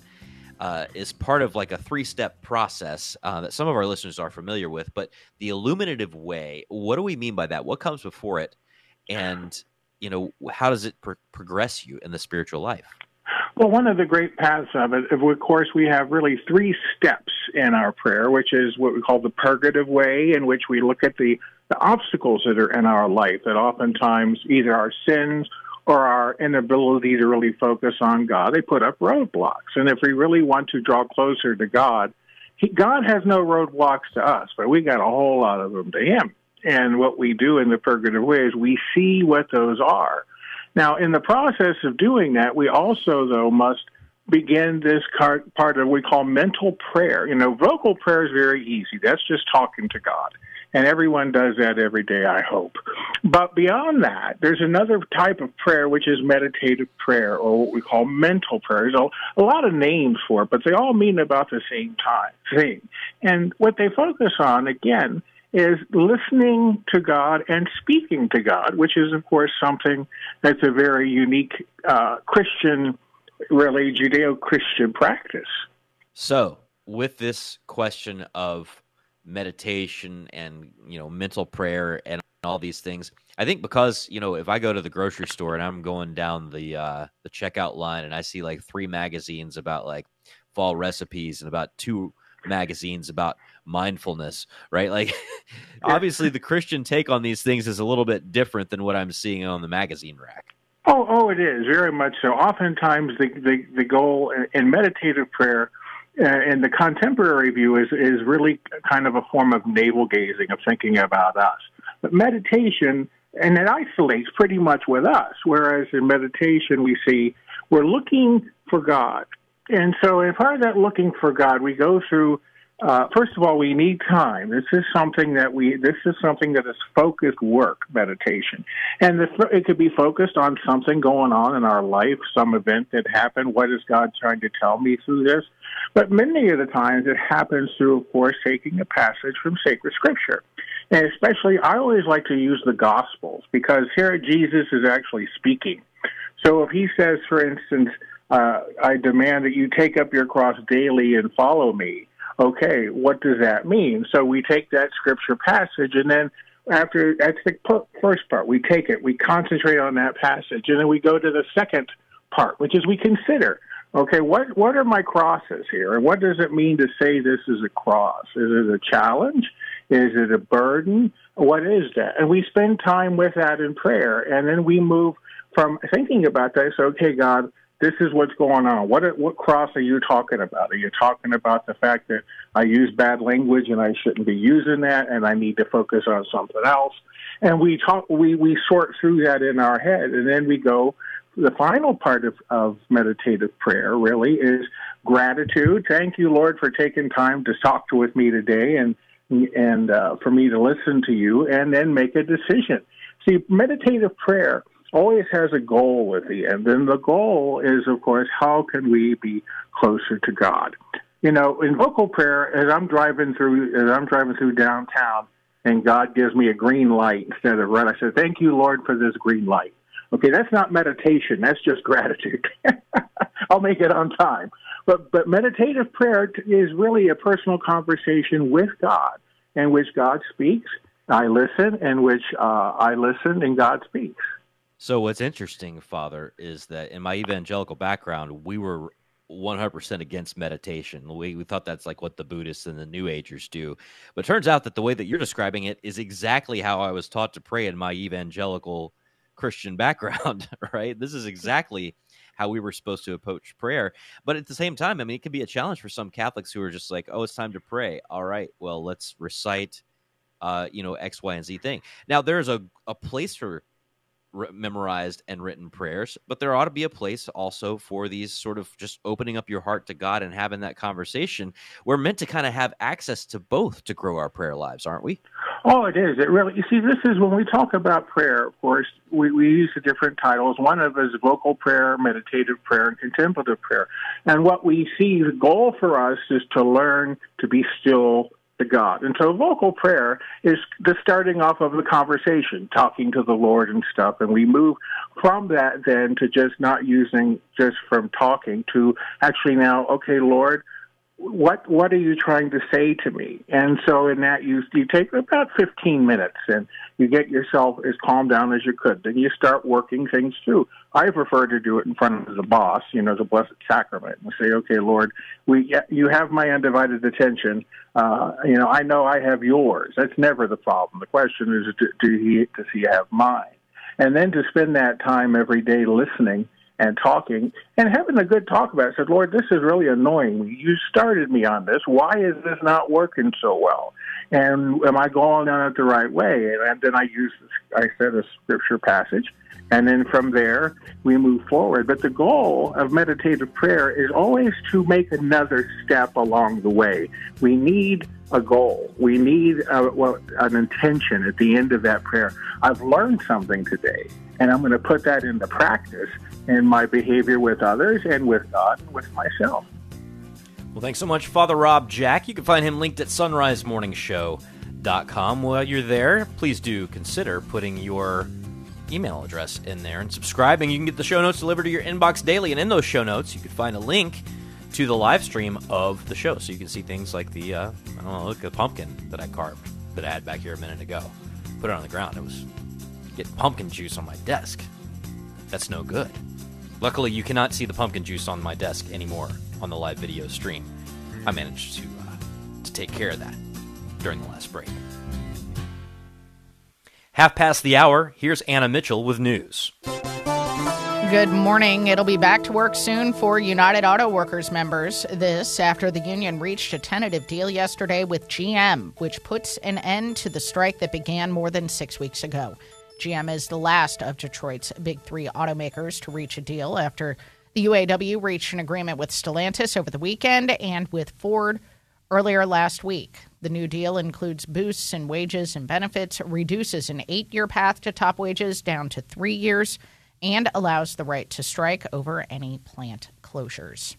uh, is part of like a three step process uh, that some of our listeners are familiar with. But the illuminative way, what do we mean by that? What comes before it? And, you know, how does it pro- progress you in the spiritual life?
Well, one of the great paths of it, of course, we have really three steps in our prayer, which is what we call the purgative way, in which we look at the, the obstacles that are in our life, that oftentimes either our sins or our inability to really focus on God, they put up roadblocks. And if we really want to draw closer to God, he, God has no roadblocks to us, but we got a whole lot of them to Him. And what we do in the purgative way is we see what those are. Now, in the process of doing that, we also, though, must begin this part of what we call mental prayer. You know, vocal prayer is very easy. That's just talking to God and everyone does that every day, I hope. But beyond that, there's another type of prayer, which is meditative prayer, or what we call mental prayer. There's a, lot of names for it, but they all mean about the same time thing. And what they focus on, again, is listening to God and speaking to God, which is, of course, something that's a very unique uh, Christian, really Judeo Christian practice.
So, with this question of meditation and you know mental prayer and all these things. I think because you know if I go to the grocery store and I'm going down the uh, the checkout line and I see like three magazines about like fall recipes and about two magazines about mindfulness, right? Like obviously the Christian take on these things is a little bit different than what I'm seeing on the magazine rack.
Oh, oh, it is very much so. Oftentimes, the the, the goal in meditative prayer uh, and the contemporary view is is really kind of a form of navel gazing of thinking about us. But meditation and it isolates pretty much with us. Whereas in meditation we see we're looking for God. And so in part of that looking for God, we go through uh, first of all, we need time. This is something that we. This is something that is focused work, meditation, and it could be focused on something going on in our life, some event that happened. What is God trying to tell me through this? But many of the times, it happens through, of course, taking a passage from sacred scripture, and especially, I always like to use the Gospels because here Jesus is actually speaking. So if he says, for instance, uh, "I demand that you take up your cross daily and follow me." okay, what does that mean? So we take that scripture passage and then after that's the first part. We take it, we concentrate on that passage, and then we go to the second part, which is we consider. Okay, what what are my crosses here, and what does it mean to say this is a cross? Is it a challenge? Is it a burden? What is that? And we spend time with that in prayer, and then we move from thinking about that. So, okay, God, this is what's going on. What what cross are you talking about? Are you talking about the fact that I use bad language and I shouldn't be using that, and I need to focus on something else? And we talk, we we sort through that in our head, and then we go. The final part of, of meditative prayer really is gratitude. Thank you, Lord, for taking time to talk to, with me today, and and uh, for me to listen to you, and then make a decision. See, meditative prayer always has a goal at the end. And the goal is, of course, how can we be closer to God? You know, in vocal prayer, as I'm driving through, as I'm driving through downtown, and God gives me a green light instead of red. I said, Thank you, Lord, for this green light. Okay, that's not meditation. That's just gratitude. I'll make it on time. But but meditative prayer is really a personal conversation with God, in which God speaks, I listen, in which uh, I listen, and God speaks.
So what's interesting, Father, is that in my evangelical background, we were 100% against meditation. We, we thought that's like what the Buddhists and the New Agers do. But turns out that the way that you're describing it is exactly how I was taught to pray in my evangelical Christian background, right? This is exactly how we were supposed to approach prayer. But at the same time, I mean, it can be a challenge for some Catholics who are just like, oh, it's time to pray. All right, well, let's recite, uh, you know, X, Y, and Z thing. Now, there's a, a place for re- memorized and written prayers, but there ought to be a place also for these sort of just opening up your heart to God and having that conversation. We're meant to kind of have access to both to grow our prayer lives, aren't we?
Oh, it is. It really. You see, this is when we talk about prayer. Of course, we, we use the different titles. One of is vocal prayer, meditative prayer, and contemplative prayer. And what we see, the goal for us is to learn to be still to God. And so vocal prayer is the starting off of the conversation, talking to the Lord and stuff. And we move from that then to just not using just from talking to actually now, okay, Lord, what what are you trying to say to me? And so in that you you take about 15 minutes and you get yourself as calm down as you could. Then you start working things through. I prefer to do it in front of the boss, you know, the Blessed Sacrament, and say, okay, Lord, we you have my undivided attention. Uh, you know, I know I have yours. That's never the problem. The question is, do, do he does he have mine? And then to spend that time every day listening and talking and having a good talk about it. I said, Lord, this is really annoying. You started me on this. Why is this not working so well? And am I going on it the right way? And then I use, I said a scripture passage. And then from there, we move forward. But the goal of meditative prayer is always to make another step along the way. We need a goal. We need a, well, an intention at the end of that prayer. I've learned something today, and I'm going to put that into practice in my behavior with others and with God and with myself.
Well, thanks so much, Father Rob Jack. You can find him linked at sunrisemorningshow.com. While you're there, please do consider putting your email address in there and subscribing. You can get the show notes delivered to your inbox daily, and in those show notes, you can find a link to the live stream of the show, so you can see things like the uh, I don't know, look at the pumpkin that I carved that I had back here a minute ago. Put it on the ground. It was getting pumpkin juice on my desk. That's no good. Luckily, you cannot see the pumpkin juice on my desk anymore on the live video stream. I managed to uh, to take care of that during the last break. Half past the hour, here's Anna Mitchell with news.
Good morning. It'll be back to work soon for United Auto Workers members. This after the union reached a tentative deal yesterday with GM, which puts an end to the strike that began more than six weeks ago. GM is the last of Detroit's big three automakers to reach a deal after the UAW reached an agreement with Stellantis over the weekend and with Ford earlier last week. The new deal includes boosts in wages and benefits, reduces an eight year path to top wages down to three years, and allows the right to strike over any plant closures.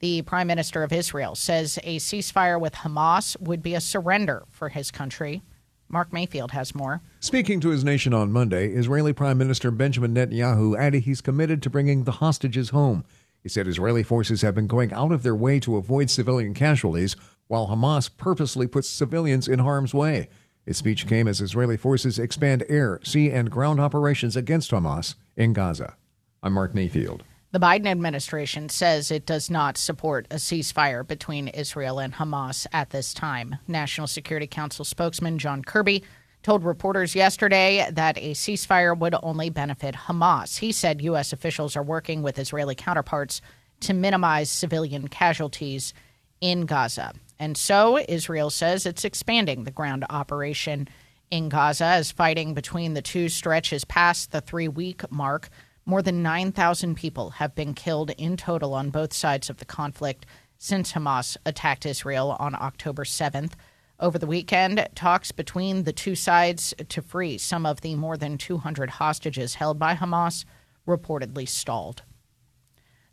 The Prime Minister of Israel says a ceasefire with Hamas would be a surrender for his country. Mark Mayfield has more.
Speaking to his nation on Monday, Israeli Prime Minister Benjamin Netanyahu added he's committed to bringing the hostages home. He said Israeli forces have been going out of their way to avoid civilian casualties, while Hamas purposely puts civilians in harm's way. His speech came as Israeli forces expand air, sea, and ground operations against Hamas in Gaza. I'm Mark Mayfield.
The Biden administration says it does not support a ceasefire between Israel and Hamas at this time. National Security Council spokesman John Kirby told reporters yesterday that a ceasefire would only benefit Hamas. He said U.S. officials are working with Israeli counterparts to minimize civilian casualties in Gaza. And so Israel says it's expanding the ground operation in Gaza as fighting between the two stretches past the three week mark. More than 9,000 people have been killed in total on both sides of the conflict since Hamas attacked Israel on October 7th. Over the weekend, talks between the two sides to free some of the more than 200 hostages held by Hamas reportedly stalled.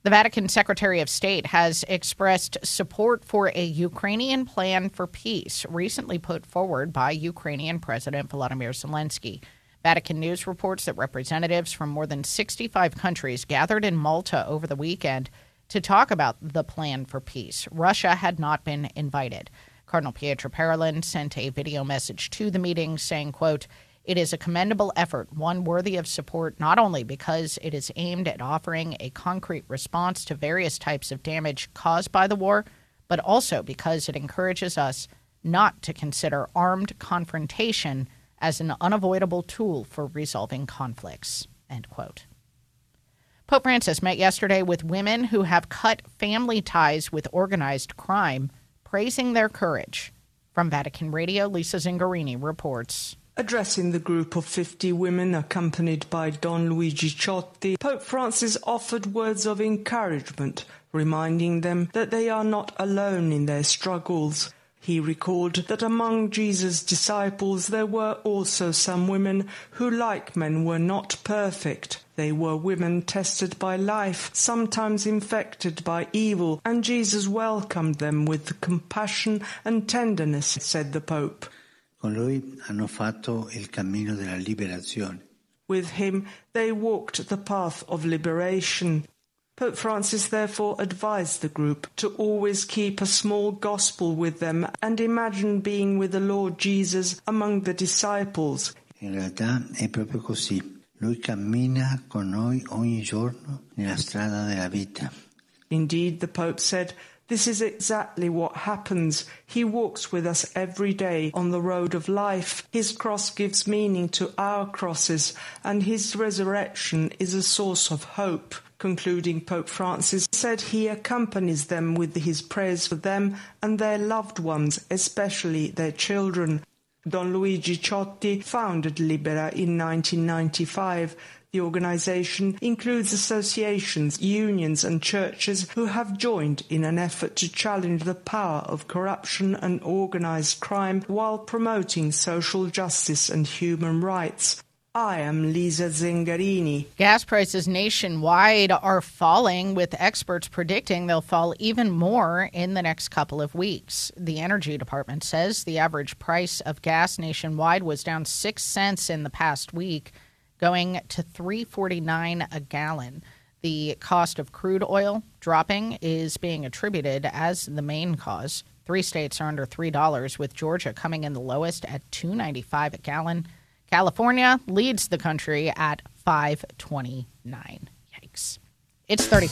The Vatican Secretary of State has expressed support for a Ukrainian plan for peace recently put forward by Ukrainian President Volodymyr Zelensky. Vatican News reports that representatives from more than 65 countries gathered in Malta over the weekend to talk about the plan for peace. Russia had not been invited. Cardinal Pietro Parolin sent a video message to the meeting saying, quote, it is a commendable effort, one worthy of support not only because it is aimed at offering a concrete response to various types of damage caused by the war, but also because it encourages us not to consider armed confrontation as an unavoidable tool for resolving conflicts. End quote. Pope Francis met yesterday with women who have cut family ties with organized crime, praising their courage. From Vatican Radio, Lisa Zengarini reports.
Addressing the group of 50 women accompanied by Don Luigi Ciotti, Pope Francis offered words of encouragement, reminding them that they are not alone in their struggles. He recalled that among Jesus' disciples there were also some women who, like men, were not perfect. They were women tested by life, sometimes infected by evil, and Jesus welcomed them with compassion and tenderness, said the Pope.
Con lui hanno fatto il cammino della liberazione.
With him they walked the path of liberation. Pope Francis therefore advised the group to always keep a small gospel with them and imagine being with the Lord Jesus among the disciples.
In realtà è proprio così. Lui cammina con noi ogni giorno nella strada della vita.
Indeed, the Pope said, this is exactly what happens. He walks with us every day on the road of life. His cross gives meaning to our crosses, and his resurrection is a source of hope. Concluding, Pope Francis said he accompanies them with his prayers for them and their loved ones, especially their children. Don Luigi Ciotti founded Libera in 1995. The organization includes associations, unions and churches who have joined in an effort to challenge the power of corruption and organized crime while promoting social justice and human rights. I am Lisa Zengarini.
Gas prices nationwide are falling, with experts predicting they'll fall even more in the next couple of weeks. The Energy Department says the average price of gas nationwide was down 6 cents in the past week going to 349 a gallon. The cost of crude oil dropping is being attributed as the main cause. Three states are under $3 with Georgia coming in the lowest at 295 a gallon. California leads the country at 529. Yikes. It's 30.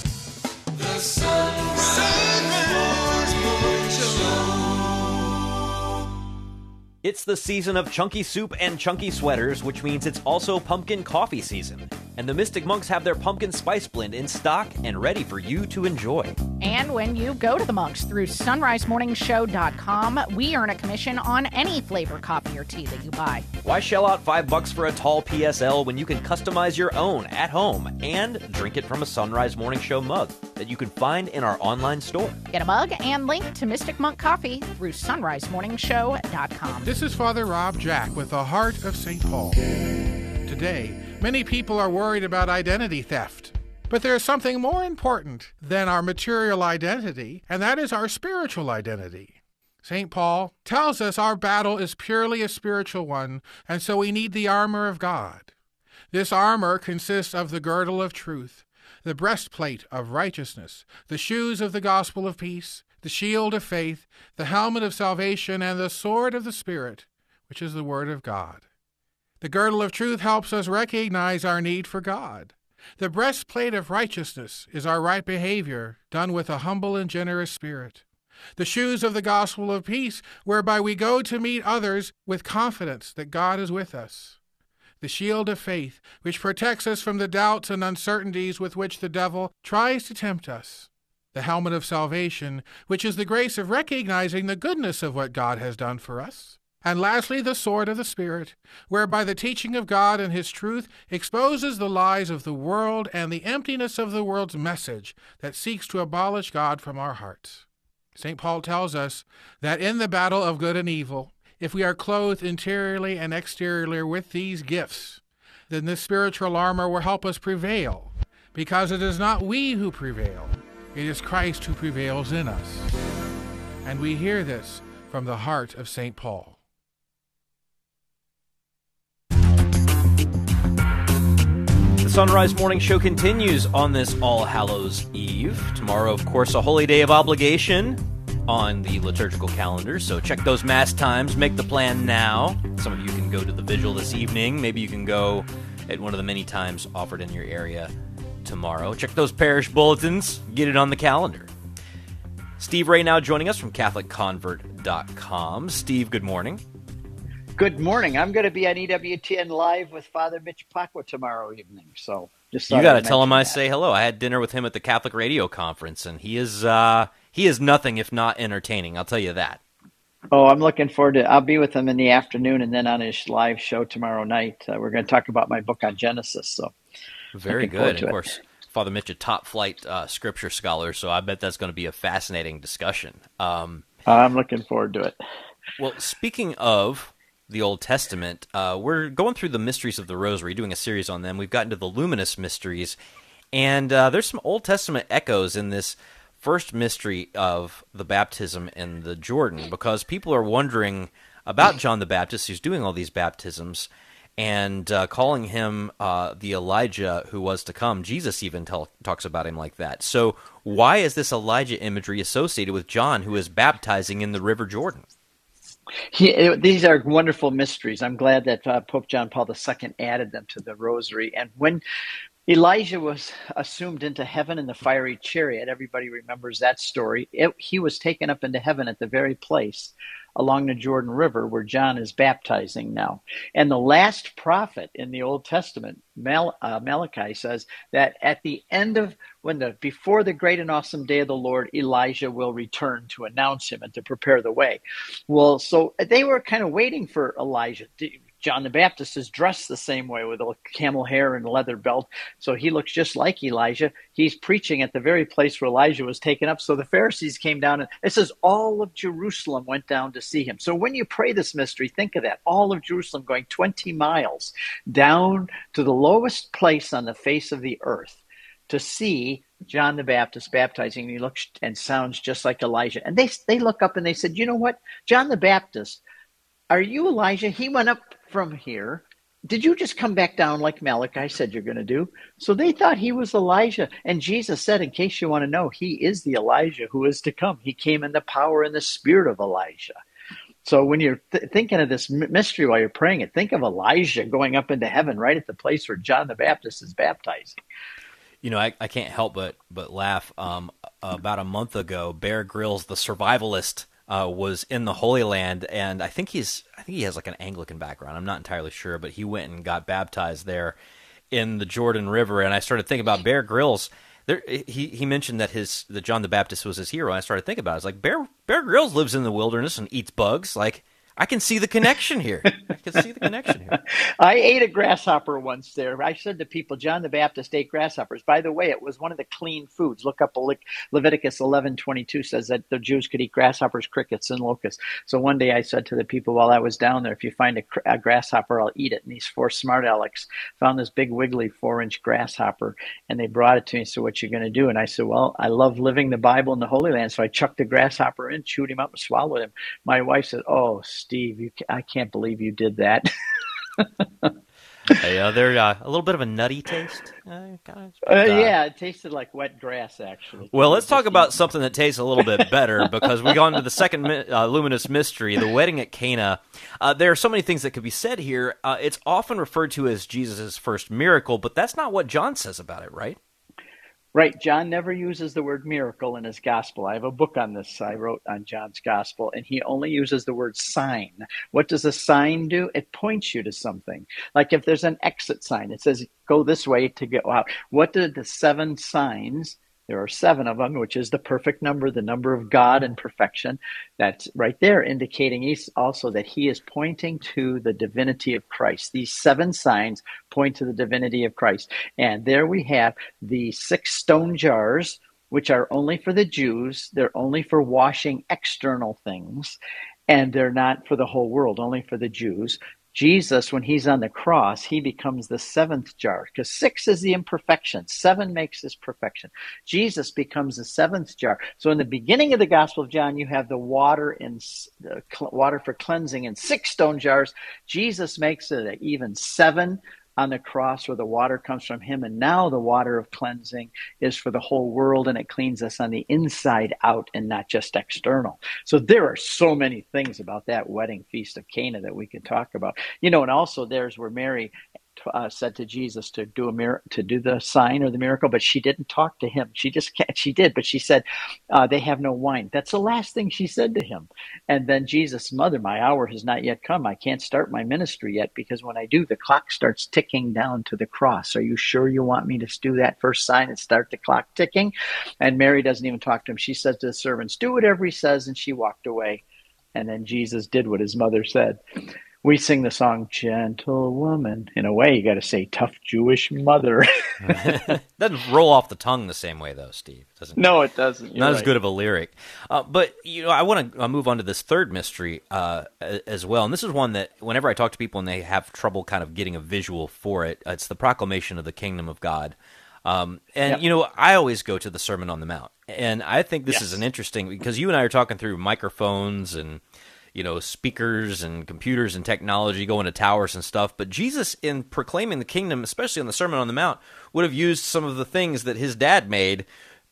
It's the season of chunky soup and chunky sweaters, which means it's also pumpkin coffee season. And the Mystic Monks have their pumpkin spice blend in stock and ready for you to enjoy.
And when you go to the Monks through sunrisemorningshow.com, we earn a commission on any flavor coffee or tea that you buy.
Why shell out five bucks for a tall PSL when you can customize your own at home and drink it from a Sunrise Morning Show mug that you can find in our online store?
Get a mug and link to Mystic Monk Coffee through sunrisemorningshow.com.
This is Father Rob Jack with the Heart of St. Paul. Today, many people are worried about identity theft. But there is something more important than our material identity, and that is our spiritual identity. St. Paul tells us our battle is purely a spiritual one, and so we need the armor of God. This armor consists of the girdle of truth, the breastplate of righteousness, the shoes of the gospel of peace, the shield of faith, the helmet of salvation, and the sword of the Spirit, which is the Word of God. The girdle of truth helps us recognize our need for God. The breastplate of righteousness is our right behavior, done with a humble and generous spirit. The shoes of the gospel of peace, whereby we go to meet others with confidence that God is with us. The shield of faith, which protects us from the doubts and uncertainties with which the devil tries to tempt us. The helmet of salvation, which is the grace of recognizing the goodness of what God has done for us. And lastly, the sword of the Spirit, whereby the teaching of God and His truth exposes the lies of the world and the emptiness of the world's message that seeks to abolish God from our hearts. St. Paul tells us that in the battle of good and evil, if we are clothed interiorly and exteriorly with these gifts, then this spiritual armor will help us prevail because it is not we who prevail, it is Christ who prevails in us. And we hear this from the heart of St. Paul.
Sunrise Morning Show continues on this All Hallows Eve. Tomorrow, of course, a holy day of obligation on the liturgical calendar, so check those Mass times, make the plan now. Some of you can go to the vigil this evening. Maybe you can go at one of the many times offered in your area tomorrow. Check those parish bulletins, get it on the calendar. Steve Ray now joining us from CatholicConvert.com. Steve, good morning.
Good morning. I'm going to be on EWTN Live with Father Mitch Pacwa tomorrow evening. So just
you got to tell him I say hello. I had dinner with him at the Catholic Radio Conference, and he is uh, he is nothing if not entertaining. I'll tell you that.
Oh, I'm looking forward to. I'll be with him in the afternoon, and then on his live show tomorrow night, uh, we're going to talk about my book on Genesis. So
very good. Of course, Father Mitch, a top flight uh, scripture scholar, so I bet that's going to be a fascinating discussion. Um,
I'm looking forward to it.
Well, speaking of the Old Testament, uh, we're going through the mysteries of the Rosary, doing a series on them. We've gotten to the luminous mysteries, and uh, there's some Old Testament echoes in this first mystery of the baptism in the Jordan because people are wondering about John the Baptist who's doing all these baptisms and uh, calling him uh, the Elijah who was to come. Jesus even tell, talks about him like that. So, why is this Elijah imagery associated with John who is baptizing in the River Jordan?
He, these are wonderful mysteries. I'm glad that uh, Pope John Paul II added them to the Rosary. And when Elijah was assumed into heaven in the fiery chariot, everybody remembers that story. It, he was taken up into heaven at the very place along the Jordan River where John is baptizing now. And the last prophet in the Old Testament, Mal, uh, Malachi, says that at the end of when the before the great and awesome day of the Lord, Elijah will return to announce him and to prepare the way. Well, so they were kind of waiting for Elijah. John the Baptist is dressed the same way with a camel hair and leather belt. So he looks just like Elijah. He's preaching at the very place where Elijah was taken up. So the Pharisees came down and it says all of Jerusalem went down to see him. So when you pray this mystery, think of that. All of Jerusalem going 20 miles down to the lowest place on the face of the earth to see John the Baptist baptizing. And he looks and sounds just like Elijah. And they, they look up and they said, you know what? John the Baptist, are you Elijah? He went up from here. Did you just come back down like Malachi said you're going to do? So they thought he was Elijah. And Jesus said, in case you want to know, he is the Elijah who is to come. He came in the power and the spirit of Elijah. So when you're th- thinking of this mystery while you're praying it, think of Elijah going up into heaven right at the place where John the Baptist is baptizing.
You know, I, I can't help but but laugh. Um, about a month ago, Bear Grylls, the survivalist, uh, was in the Holy Land, and I think he's I think he has like an Anglican background. I'm not entirely sure, but he went and got baptized there in the Jordan River, and I started thinking about Bear Grylls. There, he he mentioned that his that John the Baptist was his hero. I started thinking about it. It's like Bear Bear Grylls lives in the wilderness and eats bugs. Like I can see the connection here. I can see the connection here.
I ate a grasshopper once there. I said to people, John the Baptist ate grasshoppers. By the way, it was one of the clean foods. Look up Le- Leviticus 11:22 says that the Jews could eat grasshoppers, crickets, and locusts. So one day I said to the people while I was down there, if you find a, a grasshopper, I'll eat it. And these four smart alecks found this big wiggly four-inch grasshopper, and they brought it to me. So what you going to do? And I said, well, I love living the Bible in the Holy Land, so I chucked the grasshopper in, chewed him up, and swallowed him. My wife said, oh. Steve, you, I can't believe you did that.
hey, uh, they're uh, a little bit of a nutty taste. Uh,
kind of, uh, yeah, it tasted like wet grass, actually.
Well, let's talk about something that tastes a little bit better because we go on to the second uh, luminous mystery, the wedding at Cana. Uh, there are so many things that could be said here. it's often referred to as Jesus' first miracle, but that's not what John says about it, right?
Right. John never uses the word miracle in his gospel. I have a book on this I wrote on John's gospel, and he only uses the word sign. What does a sign do? It points you to something. Like if there's an exit sign, it says go this way to go out. What did the seven signs there are seven of them, which is the perfect number, the number of God and perfection. That's right there, indicating also that he is pointing to the divinity of Christ. These seven signs point to the divinity of Christ. And there we have the six stone jars, which are only for the Jews, they're only for washing external things and they're not for the whole world, only for the Jews. Jesus, when he's on the cross, he becomes the seventh jar because six is the imperfection. Seven makes this perfection. Jesus becomes the seventh jar. So in the beginning of the Gospel of John, you have the water in the water for cleansing in six stone jars. Jesus makes it even seven on the cross where the water comes from him and now the water of cleansing is for the whole world and it cleans us on the inside out and not just external. So there are so many things about that wedding feast of cana that we could talk about. You know and also there's where mary uh, said to Jesus to do a mir- to do the sign or the miracle, but she didn't talk to him. She just can't, she did, but she said uh, they have no wine. That's the last thing she said to him. And then Jesus' mother, my hour has not yet come. I can't start my ministry yet because when I do, the clock starts ticking down to the cross. Are you sure you want me to do that first sign and start the clock ticking? And Mary doesn't even talk to him. She says to the servants, "Do whatever he says," and she walked away. And then Jesus did what his mother said we sing the song gentle woman. In a way you got to say tough jewish mother.
Doesn't roll off the tongue the same way though steve doesn't
no it doesn't. You're
not
right.
as good of a lyric. Uh, but you know i want to move on to this third mystery uh, as well. And this is one that whenever i talk to people and they have trouble kind of getting a visual for it it's the proclamation of the kingdom of god. Um, and yep. you know, I always go to the Sermon on the Mount, and I think this yes. is an interesting because you and I are talking through microphones and you know, speakers and computers and technology going to towers and stuff. But Jesus, in proclaiming the kingdom, especially on the Sermon on the Mount, would have used some of the things that his dad made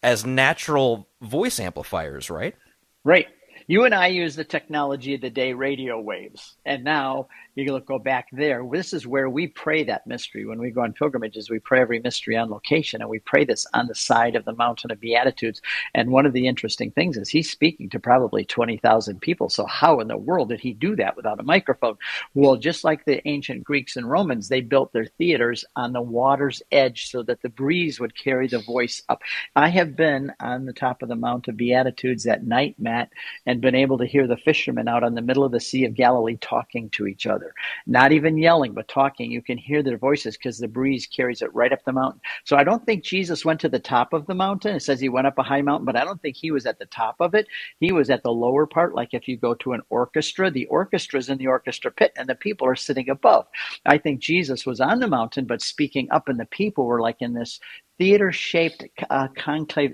as natural voice amplifiers, right?
Right. You and I use the technology of the day, radio waves, and now you go back there. This is where we pray that mystery. When we go on pilgrimages, we pray every mystery on location, and we pray this on the side of the Mountain of Beatitudes. And one of the interesting things is he's speaking to probably 20,000 people. So, how in the world did he do that without a microphone? Well, just like the ancient Greeks and Romans, they built their theaters on the water's edge so that the breeze would carry the voice up. I have been on the top of the Mount of Beatitudes at night, Matt, and been able to hear the fishermen out on the middle of the Sea of Galilee talking to each other not even yelling, but talking. You can hear their voices because the breeze carries it right up the mountain. So I don't think Jesus went to the top of the mountain. It says he went up a high mountain, but I don't think he was at the top of it. He was at the lower part. Like if you go to an orchestra, the orchestra is in the orchestra pit and the people are sitting above. I think Jesus was on the mountain, but speaking up, and the people were like in this theater shaped uh,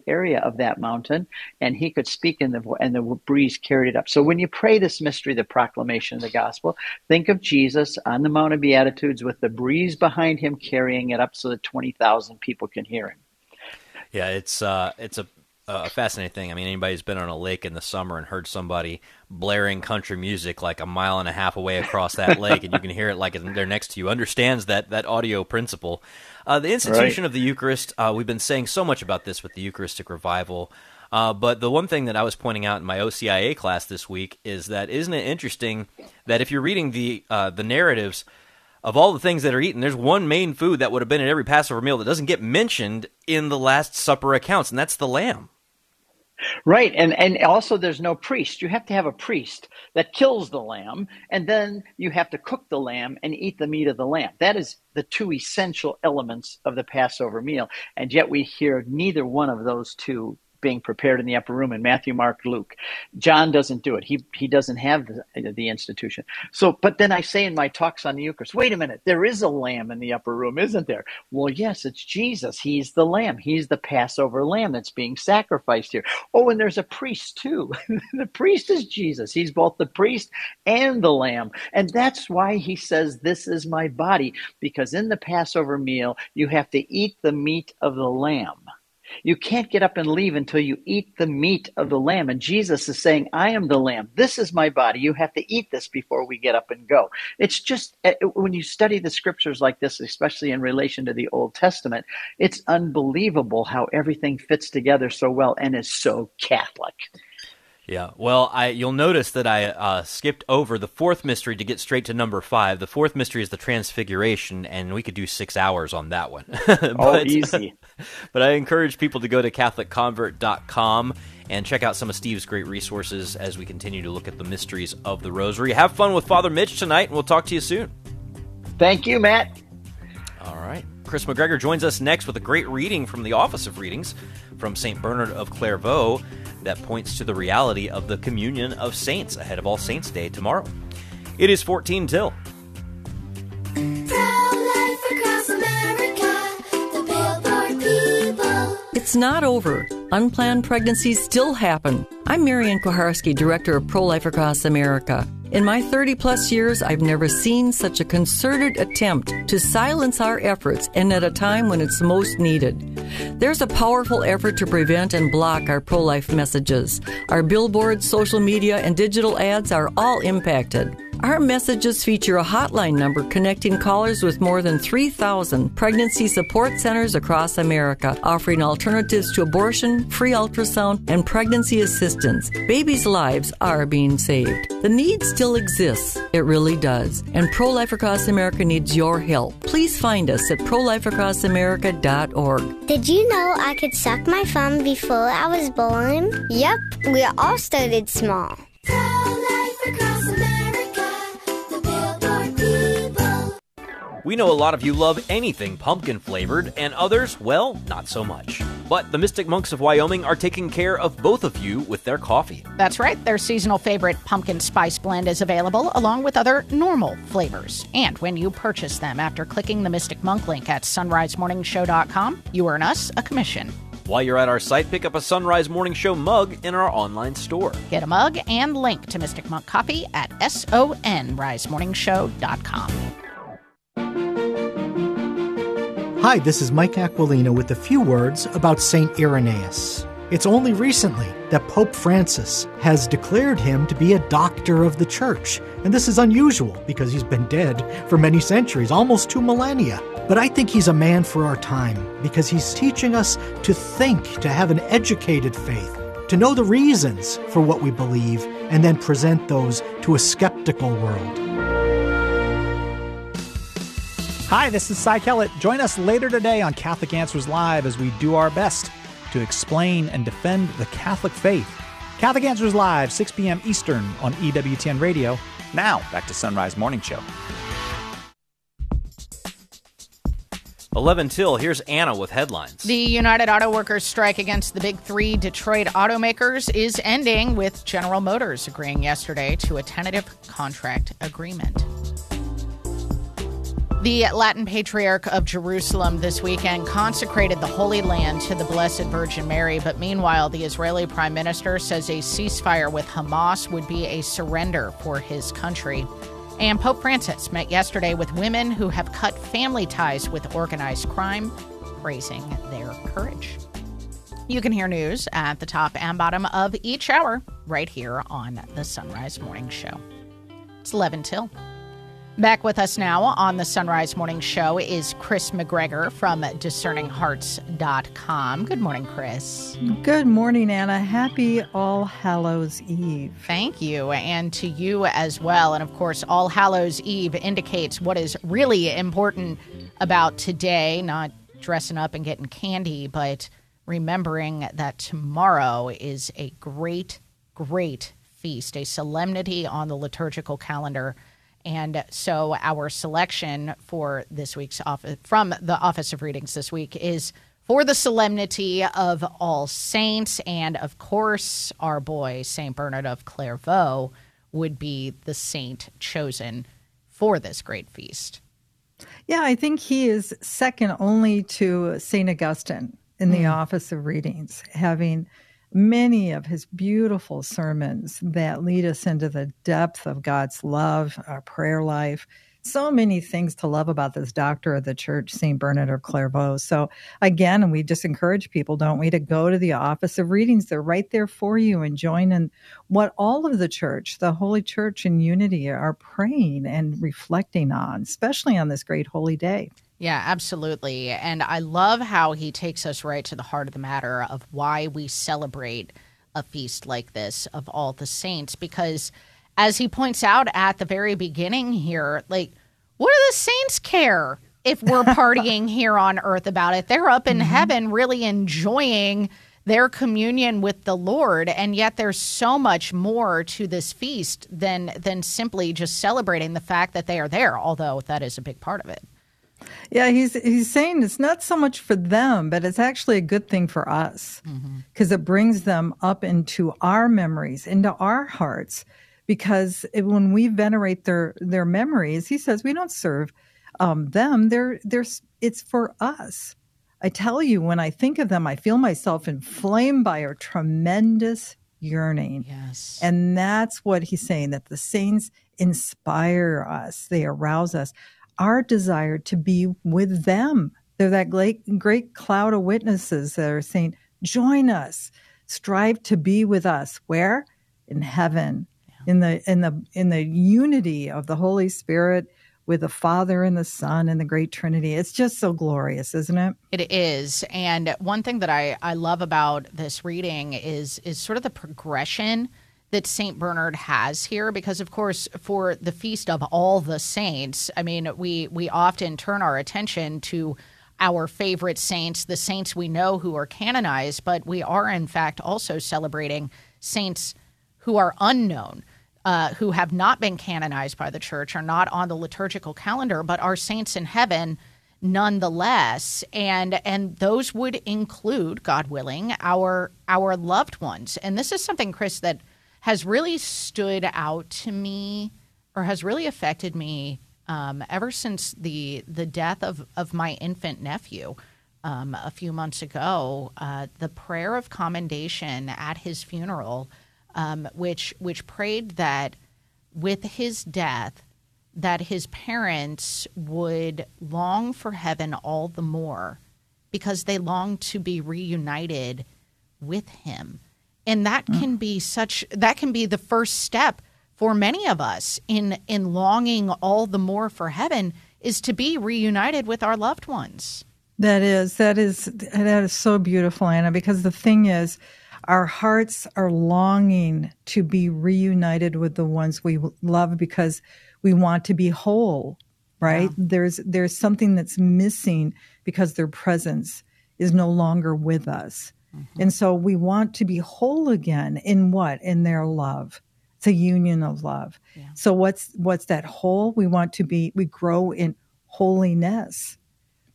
area of that mountain, and he could speak in the and the breeze carried it up. So when you pray this mystery, the proclamation of the gospel, think of Jesus on the Mount of Beatitudes with the breeze behind him carrying it up so that twenty thousand people can hear him.
Yeah, it's uh, it's a a fascinating thing. I mean, anybody who's been on a lake in the summer and heard somebody blaring country music like a mile and a half away across that lake, and you can hear it like they're next to you, understands that that audio principle. Uh, the institution right. of the Eucharist. Uh, we've been saying so much about this with the Eucharistic revival. Uh, but the one thing that I was pointing out in my OCIA class this week is that isn't it interesting that if you're reading the uh, the narratives of all the things that are eaten, there's one main food that would have been in every Passover meal that doesn't get mentioned in the Last Supper accounts, and that's the lamb.
Right, and and also there's no priest. You have to have a priest that kills the lamb, and then you have to cook the lamb and eat the meat of the lamb. That is the two essential elements of the Passover meal, and yet we hear neither one of those two being prepared in the upper room in Matthew, Mark, Luke. John doesn't do it. He he doesn't have the, the institution. So, but then I say in my talks on the Eucharist, wait a minute, there is a lamb in the upper room, isn't there? Well, yes, it's Jesus. He's the lamb. He's the Passover lamb that's being sacrificed here. Oh, and there's a priest too. the priest is Jesus. He's both the priest and the lamb. And that's why he says, This is my body, because in the Passover meal, you have to eat the meat of the lamb. You can't get up and leave until you eat the meat of the lamb. And Jesus is saying, I am the lamb. This is my body. You have to eat this before we get up and go. It's just, eh, when you study the scriptures like this, especially in relation to the Old Testament, it's unbelievable how everything fits together so well and is so Catholic.
Yeah, well, I you'll notice that I uh, skipped over the fourth mystery to get straight to number five. The fourth mystery is the Transfiguration, and we could do six hours on that one.
but, oh, easy.
but I encourage people to go to CatholicConvert.com and check out some of Steve's great resources as we continue to look at the mysteries of the Rosary. Have fun with Father Mitch tonight, and we'll talk to you soon.
Thank you, Matt.
All right. Kris McGregor joins us next with a great reading from the Office of Readings from St. Bernard of Clairvaux that points to the reality of the communion of saints ahead of All Saints' Day tomorrow. It is 14 till.
It's not over. Unplanned pregnancies still happen. I'm Mary Ann Kuharski, Director of Pro Life Across America. In my 30 plus years, I've never seen such a concerted attempt to silence our efforts and at a time when it's most needed. There's a powerful effort to prevent and block our pro life messages. Our billboards, social media, and digital ads are all impacted. Our messages feature a hotline number connecting callers with more than 3,000 pregnancy support centers across America, offering alternatives to abortion, free ultrasound, and pregnancy assistance. Babies' lives are being saved. The need still exists. It really does. And Pro Life Across America needs your help. Please find us at prolifeacrossamerica.org.
Did you know I could suck my thumb before I was born? Yep, we all started small.
We know a lot of you love anything pumpkin flavored, and others, well, not so much. But the Mystic Monks of Wyoming are taking care of both of you with their coffee.
That's right. Their seasonal favorite pumpkin spice blend is available along with other normal flavors. And when you purchase them after clicking the Mystic Monk link at sunrisemorningshow.com, you earn us a commission.
While you're at our site, pick up a Sunrise Morning Show mug in our online store.
Get a mug and link to Mystic Monk Coffee at sonrisemorningshow.com.
Hi, this is Mike Aquilina with a few words about St. Irenaeus. It's only recently that Pope Francis has declared him to be a doctor of the church. And this is unusual because he's been dead for many centuries, almost two millennia. But I think he's a man for our time because he's teaching us to think, to have an educated faith, to know the reasons for what we believe, and then present those to a skeptical world. Hi, this is Cy Kellett. Join us later today on Catholic Answers Live as we do our best to explain and defend the Catholic faith. Catholic Answers Live, 6 p.m. Eastern on EWTN Radio.
Now, back to Sunrise Morning Show.
11 till, here's Anna with headlines.
The United Auto Workers strike against the big three Detroit automakers is ending, with General Motors agreeing yesterday to a tentative contract agreement. The Latin Patriarch of Jerusalem this weekend consecrated the Holy Land to the Blessed Virgin Mary, but meanwhile, the Israeli Prime Minister says a ceasefire with Hamas would be a surrender for his country. And Pope Francis met yesterday with women who have cut family ties with organized crime, praising their courage. You can hear news at the top and bottom of each hour right here on the Sunrise Morning Show. It's 11 till. Back with us now on the Sunrise Morning Show is Kris McGregor from discerninghearts.com. Good morning, Kris.
Good morning, Anna. Happy All Hallows Eve.
Thank you, and to you as well. And of course, All Hallows Eve indicates what is really important about today, not dressing up and getting candy, but remembering that tomorrow is a great, great feast, a solemnity on the liturgical calendar and so our selection for this week's office from the Office of Readings this week is for the solemnity of All Saints. And of course, our boy, St. Bernard of Clairvaux, would be the saint chosen for this great feast.
Yeah, I think he is second only to St. Augustine in the mm. Office of Readings, having many of his beautiful sermons that lead us into the depth of God's love, our prayer life. So many things to love about this doctor of the church, St. Bernard of Clairvaux. So, again, we just encourage people, don't we, to go to the office of readings. They're right there for you and join in what all of the church, the Holy Church in unity, are praying and reflecting on, especially on this great holy day.
Yeah, absolutely. And I love how he takes us right to the heart of the matter of why we celebrate a feast like this of all the saints. Because as he points out at the very beginning here, like, what do the saints care if we're partying here on earth about it? They're up in mm-hmm. heaven really enjoying their communion with the Lord, and yet there's so much more to this feast than than simply just celebrating the fact that they are there, although that is a big part of it.
Yeah, he's he's saying it's not so much for them, but it's actually a good thing for us because mm-hmm. it brings them up into our memories, into our hearts. Because it, when we venerate their their memories, he says we don't serve um, them. They're they're it's for us. I tell you, when I think of them, I feel myself inflamed by a tremendous yearning.
Yes.
And that's what he's saying that the saints inspire us, they arouse us. Our desire to be with them. They're that great, great cloud of witnesses that are saying, Join us, strive to be with us. Where? In heaven. In the in the in the unity of the Holy Spirit with the Father and the Son and the great Trinity. It's just so glorious, isn't it?
It is. And one thing that I, I love about this reading is is sort of the progression that St. Bernard has here because of course for the feast of all the saints, I mean, we we often turn our attention to our favorite saints, the saints we know who are canonized, but we are in fact also celebrating saints who are unknown uh, who have not been canonized by the church, are not on the liturgical calendar, but are saints in heaven nonetheless and and those would include god willing our our loved ones and this is something Kris that has really stood out to me or has really affected me um, ever since the the death of of my infant nephew um, a few months ago uh, the prayer of commendation at his funeral um, which which prayed that with his death that his parents would long for heaven all the more because they long to be reunited with him and that
Mm.
can be such that can be the first step for many of us in in longing all the more for heaven is to be reunited with our loved ones
That is that is that is so beautiful, Anna. Because the thing is, our hearts are longing to be reunited with the ones we love because we want to be whole. Right? There's there's something that's missing because their presence is no longer with us, and so we want to be whole again. In what? In their love. It's a union of love. So what's what's that whole? We want to be. We grow in holiness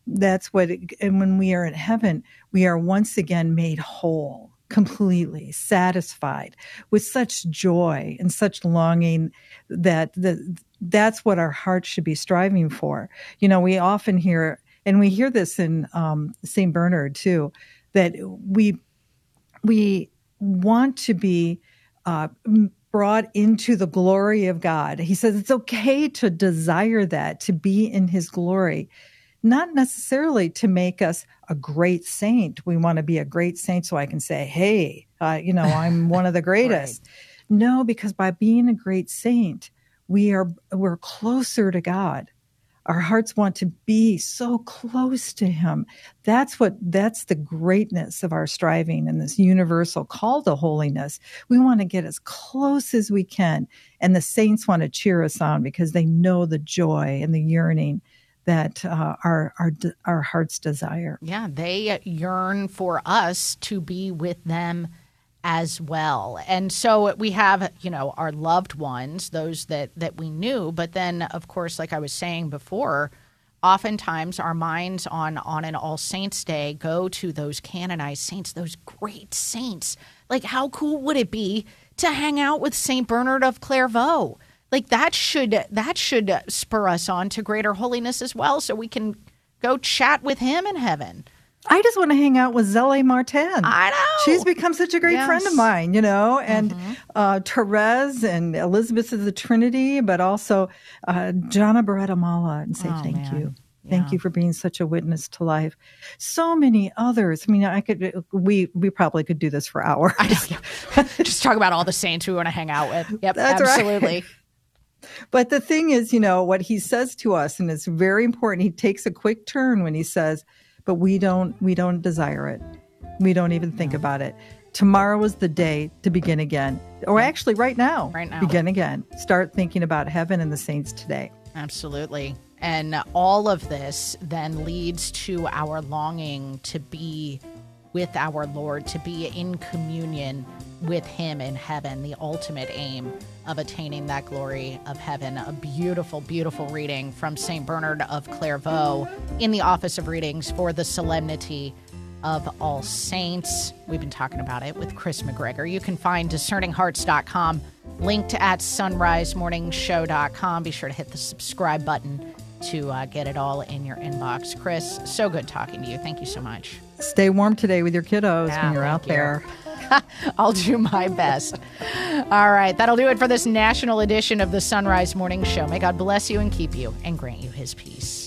that's what it, and when we are in heaven we are once again made whole completely satisfied with such joy and such longing that the, that's what our hearts should be striving for you know we often hear and we hear this in um, st bernard too that we we want to be uh, brought into the glory of god he says it's okay to desire that to be in his glory not necessarily to make us a great saint. We want to be a great saint so I can say, hey, uh, you know, I'm one of the greatest. No, because by being a great saint, we are we're closer to God. Our hearts want to be so close to him. That's what that's the greatness of our striving in this universal call to holiness. We want to get as close as we can. And the saints want to cheer us on because they know the joy and the yearning that uh, our our our hearts desire.
Yeah, they yearn for us to be with them as well. And so we have, you know, our loved ones, those that that we knew, but then of course like I was saying before, oftentimes our minds on on an all saints day go to those canonized saints, those great saints. Like how cool would it be to hang out with Saint Bernard of Clairvaux? Like that should that should spur us on to greater holiness as well so we can go chat with him in heaven.
I just want to hang out with Zélie Martin.
I know.
She's become such a great
Yes.
friend of mine, you know, and uh, Therese and Elizabeth of the Trinity, but also uh, Gianna Beretta Molla and say
Oh,
thank
man.
you. Thank you for being such a witness to life. So many others. I mean, I could, we, we probably could do this for hours.
Just talk about all the saints we want to hang out with. Yep,
That's right.
absolutely.
But the thing is, you know, what he says to us, and it's very important, he takes a quick turn when he says, but we don't we don't desire it. We don't even think about it. Tomorrow is the day to begin again. Or actually right now.
Right now.
Begin again. Start thinking about heaven and the saints today.
Absolutely. And all of this then leads to our longing to be with our Lord, to be in communion with Him in heaven, the ultimate aim of attaining that glory of heaven. A beautiful, beautiful reading from St. Bernard of Clairvaux in the Office of Readings for the Solemnity of All Saints. We've been talking about it with Kris McGregor. You can find discerninghearts.com linked at sunrisemorningshow.com. Be sure to hit the subscribe button to uh, get it all in your inbox. Kris, so good talking to you. Thank you so much.
Stay warm today with your kiddos
Yeah,
when you're out
you.
there.
I'll do my best. All right, that'll do it for this national edition of the Sunrise Morning Show. May God bless you and keep you and grant you his peace.